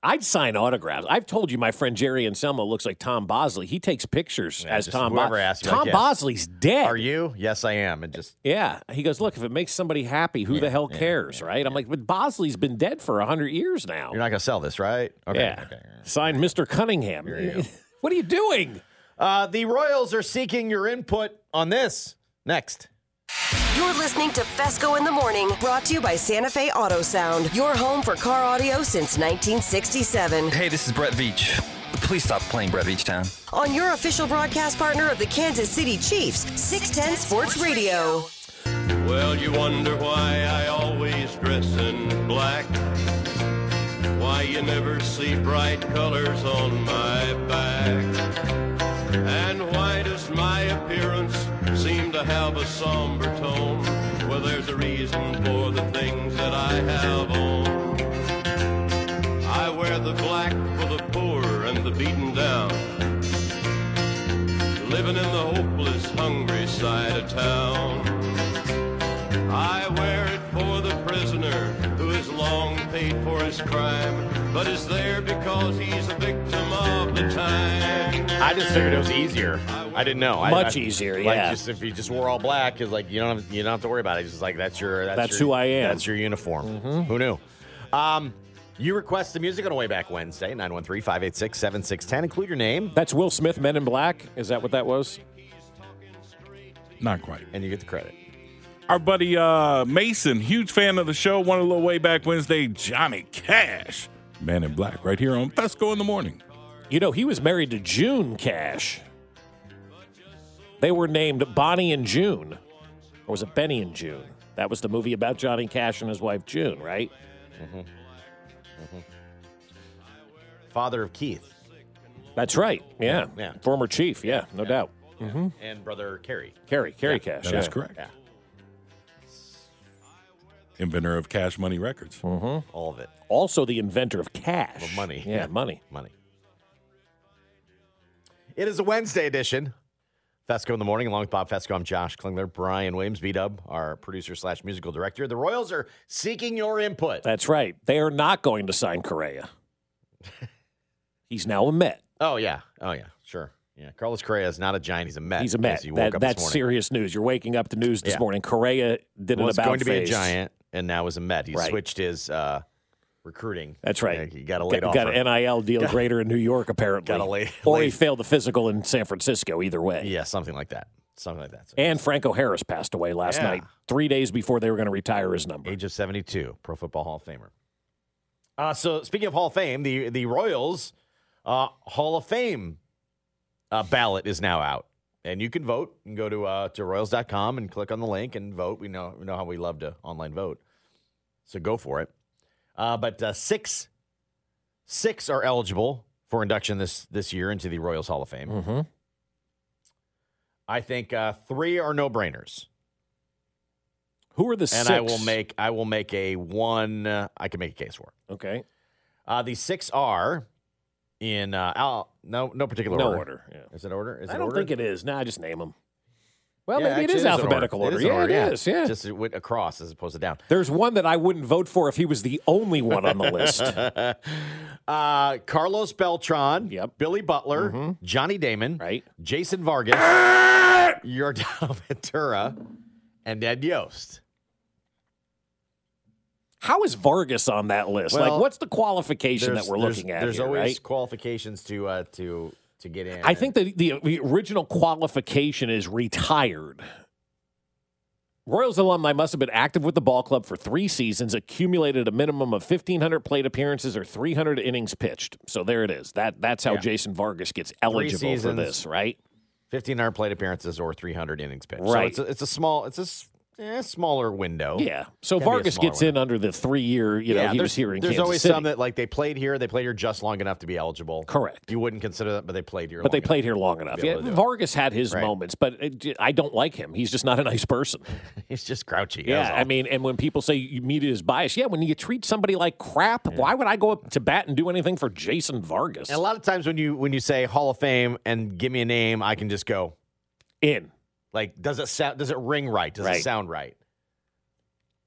Speaker 2: I'd sign autographs. I've told you my friend Jerry Anselmo looks like Tom Bosley. He takes pictures
Speaker 1: Yeah,
Speaker 2: as Tom Bosley. Tom
Speaker 1: like, yes.
Speaker 2: Bosley's dead.
Speaker 1: Are you? Yes, I am. And just
Speaker 2: Yeah. He goes, look, if it makes somebody happy, who the hell cares, right? I'm like, but Bosley's been dead for 100 years now.
Speaker 1: you're not going to sell this, right? Okay.
Speaker 2: yeah.
Speaker 1: Okay.
Speaker 2: Signed Mr. Cunningham. what are you doing?
Speaker 1: Uh, the Royals are seeking your input on this next.
Speaker 4: You're listening to Fescoe in the Morning, brought to you by Santa Fe Auto Sound, your home for car audio since 1967.
Speaker 20: Hey, this is Brett Veach. Please stop playing Brett Veach Town.
Speaker 4: On your official broadcast partner of the Kansas City Chiefs, 610 Sports Radio.
Speaker 21: Well, you wonder why I always dress in black. Why you never see bright colors on my back. And why does my appearance seem to have a somber tone? Well, there's a reason for the things that I have on. I wear the black for the poor and the beaten down. Living in the hopeless, hungry side of town. I wear it for the prisoner who has long paid for his crime, but is there because he's a victim of the time.
Speaker 1: I just figured it was easier. I didn't know. I-
Speaker 2: Much
Speaker 1: I-
Speaker 2: easier,
Speaker 1: like
Speaker 2: yeah.
Speaker 1: Just if you just wore all black, is like you don't have, you don't have to worry about it. It's just like that's your that's,
Speaker 2: That's
Speaker 1: your-
Speaker 2: who I am. Mm-hmm.
Speaker 1: That's your uniform. Who knew? Um, you request the music on Way Back Wednesday 913-586-7610. Include your name.
Speaker 2: That's Will Smith, Men in Black. Is that what that was?
Speaker 8: Not quite.
Speaker 1: And you get the credit.
Speaker 8: Our buddy uh, Mason, huge fan of the show, one a little way back Wednesday, Johnny Cash, Man in Black, right here on Fescoe in the morning.
Speaker 2: You know, he was married to June Cash. They were named Bonnie and June. Or was it Benny and June? That was the movie about Johnny Cash and his wife June, right?
Speaker 1: Mm-hmm. Father of Keith
Speaker 2: That's right. Yeah.
Speaker 1: Yeah, yeah.
Speaker 2: Former chief. Yeah, no doubt. Mm-hmm.
Speaker 1: and brother Kerry.
Speaker 2: Kerry, Kerry
Speaker 1: Yeah,
Speaker 2: Cash.
Speaker 8: That's
Speaker 2: yeah.
Speaker 8: correct.
Speaker 1: Yeah,
Speaker 8: Inventor of Cash Money Records.
Speaker 2: Mm-hmm.
Speaker 1: all of it.
Speaker 2: Also the inventor of cash.
Speaker 1: Of money.
Speaker 2: Yeah,
Speaker 1: Yeah.
Speaker 2: money.
Speaker 1: Money. It is a Wednesday edition. Fescoe in the morning, along with Bob Fescoe. I'm Josh Klingler. Brian Williams, B Dub, our producer slash musical director. The Royals are seeking your input.
Speaker 2: That's right. They are not going to sign Correa. He's now a Met.
Speaker 1: Oh yeah. Oh yeah. Sure. Yeah. Carlos Correa is not a giant. He's a Met.
Speaker 2: He's a Met. That,
Speaker 1: up
Speaker 2: that's serious news. You're waking up to news this
Speaker 1: Yeah.
Speaker 2: morning. Correa did an
Speaker 1: Was
Speaker 2: about
Speaker 1: going to be a giant, and now is a Met. He
Speaker 2: Right.
Speaker 1: switched his uh, recruiting.
Speaker 2: That's right.
Speaker 1: He got a late
Speaker 2: got,
Speaker 1: offer.
Speaker 2: got an NIL deal
Speaker 1: Got-
Speaker 2: greater in New York, apparently.
Speaker 1: Got a late-
Speaker 2: or he
Speaker 1: late-
Speaker 2: failed the physical in San Francisco, either way.
Speaker 1: Yeah, something like that. Something like that. So
Speaker 2: And Franco Harris passed away last
Speaker 1: Yeah.
Speaker 2: night, three days before they were going to retire his number.
Speaker 1: age of 72, Pro Football Hall of Famer. Uh, so speaking of Hall of Fame, the the Royals uh, Hall of Fame uh, ballot is now out, and you can vote. and go to uh, to Royals.com and click on the link and vote. We know we know how we love to online vote. So go for it. Uh, but uh, six six are eligible for induction this this year into the Royals Hall of Fame.
Speaker 2: Mm-hmm.
Speaker 1: I think uh, three are no brainers.
Speaker 2: Who are the
Speaker 1: and
Speaker 2: six?
Speaker 1: I will make I will make a one. Uh, I can make a case for.
Speaker 2: Okay.
Speaker 1: Uh, the six are in uh, no no particular
Speaker 2: No
Speaker 1: order.
Speaker 2: order, yeah.
Speaker 1: Is it order? Is
Speaker 2: I
Speaker 1: it
Speaker 2: don't
Speaker 1: order?
Speaker 2: think it is. No, nah, I just name them. Well,
Speaker 1: Yeah,
Speaker 2: maybe it
Speaker 1: actually,
Speaker 2: is alphabetical order.
Speaker 1: It is
Speaker 2: yeah,
Speaker 1: order,
Speaker 2: it is. Yeah.
Speaker 1: Just it went across as opposed to down.
Speaker 2: There's one that I wouldn't vote for if he was the only one on the list.
Speaker 1: uh, Carlos Beltran,
Speaker 2: Yep.
Speaker 1: Billy Butler,
Speaker 2: Mm-hmm.
Speaker 1: Johnny Damon,
Speaker 2: right?
Speaker 1: Jason Vargas, Yordano Ventura, and Ed Yost.
Speaker 2: How is Vargas on that list? like, what's the qualification that we're looking at
Speaker 1: There's
Speaker 2: here,
Speaker 1: always
Speaker 2: right?
Speaker 1: qualifications to uh, to to get in.
Speaker 2: I think the, the the original qualification is retired. Royals alumni must have been active with the ball club for three seasons, accumulated a minimum of 1,500 plate appearances or 300 innings pitched. So there it is. That that's how
Speaker 1: Yeah.
Speaker 2: Jason Vargas gets eligible for this, right?
Speaker 1: 1,500 plate appearances or 300 innings pitched. So
Speaker 2: Right.
Speaker 1: it's a, it's a small, it's a eh, smaller window.
Speaker 2: Yeah. So
Speaker 1: Can
Speaker 2: Vargas gets in under the three year. You know,
Speaker 1: yeah,
Speaker 2: he
Speaker 1: there's,
Speaker 2: was here in
Speaker 1: There's
Speaker 2: Kansas
Speaker 1: always
Speaker 2: City.
Speaker 1: some that like they played here, they played here just long enough to be eligible.
Speaker 2: Correct.
Speaker 1: You wouldn't consider that, but they played here.
Speaker 2: but they played here long enough. Yeah,
Speaker 1: able to do it.
Speaker 2: Vargas had his
Speaker 1: Right.
Speaker 2: moments, but it, I don't like him. He's just not a nice person.
Speaker 1: He's just grouchy.
Speaker 2: Yeah. I mean, and when people say you media is biased, yeah, when you treat somebody like crap, why would I go up to bat and do anything for Jason Vargas?
Speaker 1: And a lot of times when you when you say Hall of Fame and give me a name, I can just go
Speaker 2: in.
Speaker 1: Like, does it sound? Does it ring right? Does
Speaker 2: Right.
Speaker 1: it sound right?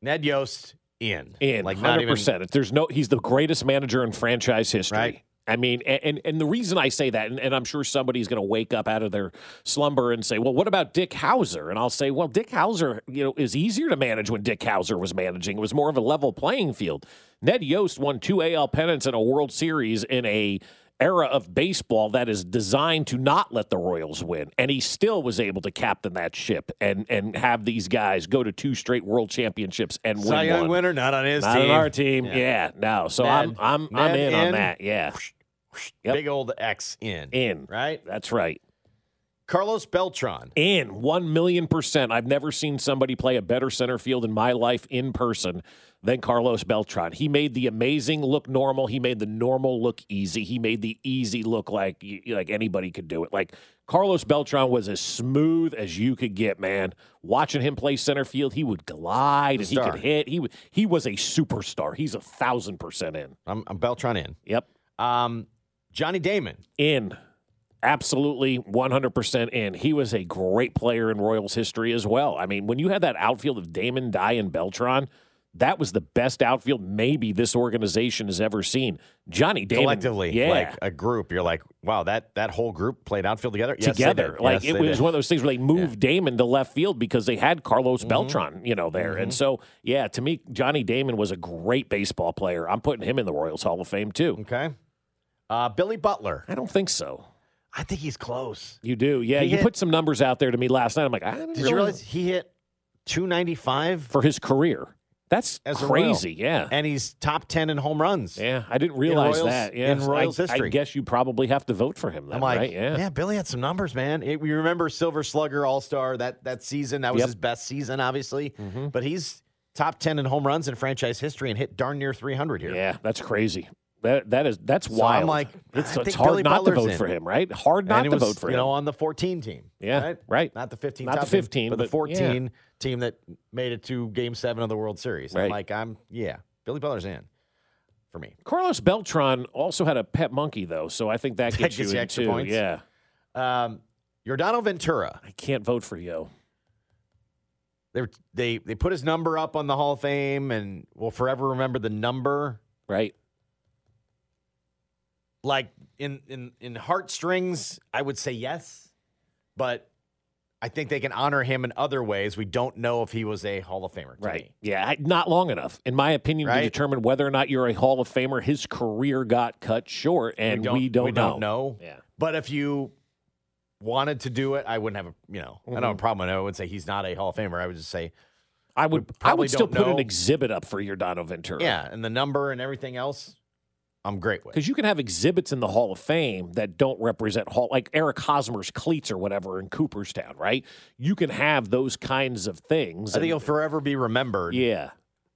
Speaker 1: Ned Yost in
Speaker 2: in
Speaker 1: like
Speaker 2: hundred percent. There's no. He's the greatest manager in franchise history.
Speaker 1: Right.
Speaker 2: I mean, and and the reason I say that, and, and I'm sure somebody's going to wake up out of their slumber and say, "Well, what about Dick Howser?" And I'll say, "Well, Dick Howser, you know, is easier to manage when Dick Howser was managing. It was more of a level playing field." Ned Yost won two AL pennants and a World Series in a era of baseball that is designed to not let the Royals win, and he still was able to captain that ship and and have these guys go to two straight World Championships and
Speaker 1: Cy
Speaker 2: win
Speaker 1: Young
Speaker 2: one.
Speaker 1: winner, not on his
Speaker 2: Not
Speaker 1: team.
Speaker 2: on our team.
Speaker 1: Yeah.
Speaker 2: Yeah, no. So
Speaker 1: Ned-
Speaker 2: I'm I'm I'm
Speaker 1: Ned
Speaker 2: in, on that. Yeah. Yep.
Speaker 1: big old X in
Speaker 2: In.
Speaker 1: right.
Speaker 2: That's right.
Speaker 1: Carlos Beltran.
Speaker 2: In one million percent. I've never seen somebody play a better center field in my life in person than Carlos Beltran. He made the amazing look normal. He made the normal look easy. He made the easy look like like anybody could do it. Like Carlos Beltran was as smooth as you could get, man. Watching him play center field, he would glide and he could hit. He he was a superstar. He's a thousand percent in.
Speaker 1: I'm, I'm Beltran in.
Speaker 2: Yep.
Speaker 1: Um, Johnny Damon.
Speaker 2: in. Absolutely 100% in. He was a great player in Royals history as well. I mean, when you had that outfield of Damon, Dye, and Beltran, that was the best outfield maybe this organization has ever seen. Johnny Damon.
Speaker 1: collectively,
Speaker 2: yeah.
Speaker 1: like a group, you're like, wow, that that whole group played outfield together. Yes,
Speaker 2: together. Like
Speaker 1: Yes,
Speaker 2: it was
Speaker 1: did.
Speaker 2: one of those things where they moved Damon to left field because they had Carlos
Speaker 1: Mm-hmm.
Speaker 2: Beltran, you know, there. And so, yeah, to me, Johnny Damon was a great baseball player. I'm putting him in the Royals Hall of Fame too.
Speaker 1: Okay. Uh, Billy Butler.
Speaker 2: I don't think so.
Speaker 1: I think he's close.
Speaker 2: You do, yeah.
Speaker 1: He
Speaker 2: you
Speaker 1: hit-
Speaker 2: put some numbers out there to me last night. I'm like, I don't
Speaker 1: Did
Speaker 2: really
Speaker 1: you realize he hit 295
Speaker 2: for his career? That's
Speaker 1: as
Speaker 2: crazy, yeah.
Speaker 1: And he's top 10 in home runs.
Speaker 2: Yeah, I didn't realize
Speaker 1: Royals-
Speaker 2: that. Yeah,
Speaker 1: in Royals
Speaker 2: I,
Speaker 1: history.
Speaker 2: I guess you probably have to vote for him. Then,
Speaker 1: I'm like,
Speaker 2: right?
Speaker 1: yeah. Billy had some numbers, man. It, we remember Silver Slugger All Star that that season. That was
Speaker 2: Yep.
Speaker 1: his best season, obviously.
Speaker 2: Mhm.
Speaker 1: But he's top 10 in home runs in franchise history and hit darn near 300 here.
Speaker 2: Yeah, that's crazy. That that is that's
Speaker 1: So
Speaker 2: wild.
Speaker 1: I'm like,
Speaker 2: it's, it's hard
Speaker 1: Billy
Speaker 2: not
Speaker 1: Butler's
Speaker 2: to vote
Speaker 1: in.
Speaker 2: for him, right? Hard not to
Speaker 1: was,
Speaker 2: vote for him.
Speaker 1: you know, on the 14 team.
Speaker 2: Yeah,
Speaker 1: right.
Speaker 2: right.
Speaker 1: Not the 15,
Speaker 2: Not the
Speaker 1: top
Speaker 2: 15,
Speaker 1: but the
Speaker 2: but
Speaker 1: 14 team that made it to Game Seven of the World Series. I'm like, I'm yeah, Billy Butler's in for me.
Speaker 2: Carlos Beltran also had a pet monkey though, so I think that
Speaker 1: That
Speaker 2: gets,
Speaker 1: gets
Speaker 2: you
Speaker 1: extra
Speaker 2: too.
Speaker 1: points?
Speaker 2: Yeah,
Speaker 1: Um, Yordano Ventura.
Speaker 2: I can't vote for you.
Speaker 1: They were- they they put his number up on the Hall of Fame, and we'll forever remember the number.
Speaker 2: Right.
Speaker 1: Like in in in heartstrings, I would say yes, but I think they can honor him in other ways. We don't know if he was a Hall of Famer. to
Speaker 2: Right.
Speaker 1: me.
Speaker 2: Yeah, not long enough, in my opinion, to determine whether or not you're a Hall of Famer. His career got cut short, and we don't,
Speaker 1: we
Speaker 2: know.
Speaker 1: don't know.
Speaker 2: Yeah.
Speaker 1: But if you wanted to do it, I wouldn't have a you know I don't have a
Speaker 2: Mhm.
Speaker 1: problem. I would say he's not a Hall of Famer. I would just say
Speaker 2: I would. I
Speaker 1: probably
Speaker 2: would still
Speaker 1: don't
Speaker 2: put an exhibit up for Yordano Ventura.
Speaker 1: yeah, and the number and everything else, I'm great with.
Speaker 2: Because you can have exhibits in the Hall of Fame that don't represent Hall, like Eric Hosmer's cleats or whatever in Cooperstown, right? You can have those kinds of things.
Speaker 1: I think he'll forever be remembered.
Speaker 2: yeah,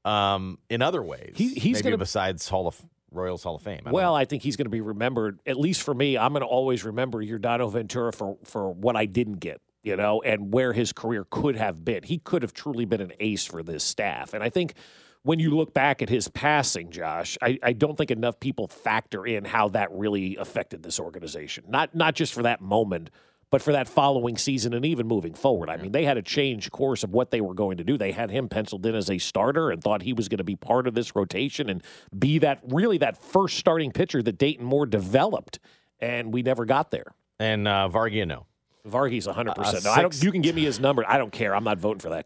Speaker 1: um, in other ways.
Speaker 2: He- he's gonna-
Speaker 1: besides Hall of Royals Hall of Fame. I
Speaker 2: Well, I think he's going to be remembered. At least for me, I'm going to always remember Yordano Ventura for for what I didn't get, you know, and where his career could have been. He could have truly been an ace for this staff, and I think. When you look back at his passing, Josh, I, I don't think enough people factor in how that really affected this organization. Not not just for that moment, but for that following season and even moving forward. I mean, they had a change course of what they were going to do. They had him penciled in as a starter and thought he was going to be part of this rotation and be that really that first starting pitcher that Dayton Moore developed, and we never got there.
Speaker 1: And uh, Vargia, no.
Speaker 2: Vargy's 100%.
Speaker 1: Uh,
Speaker 2: no, I don't, you can give me his number. I don't care. I'm not voting for that.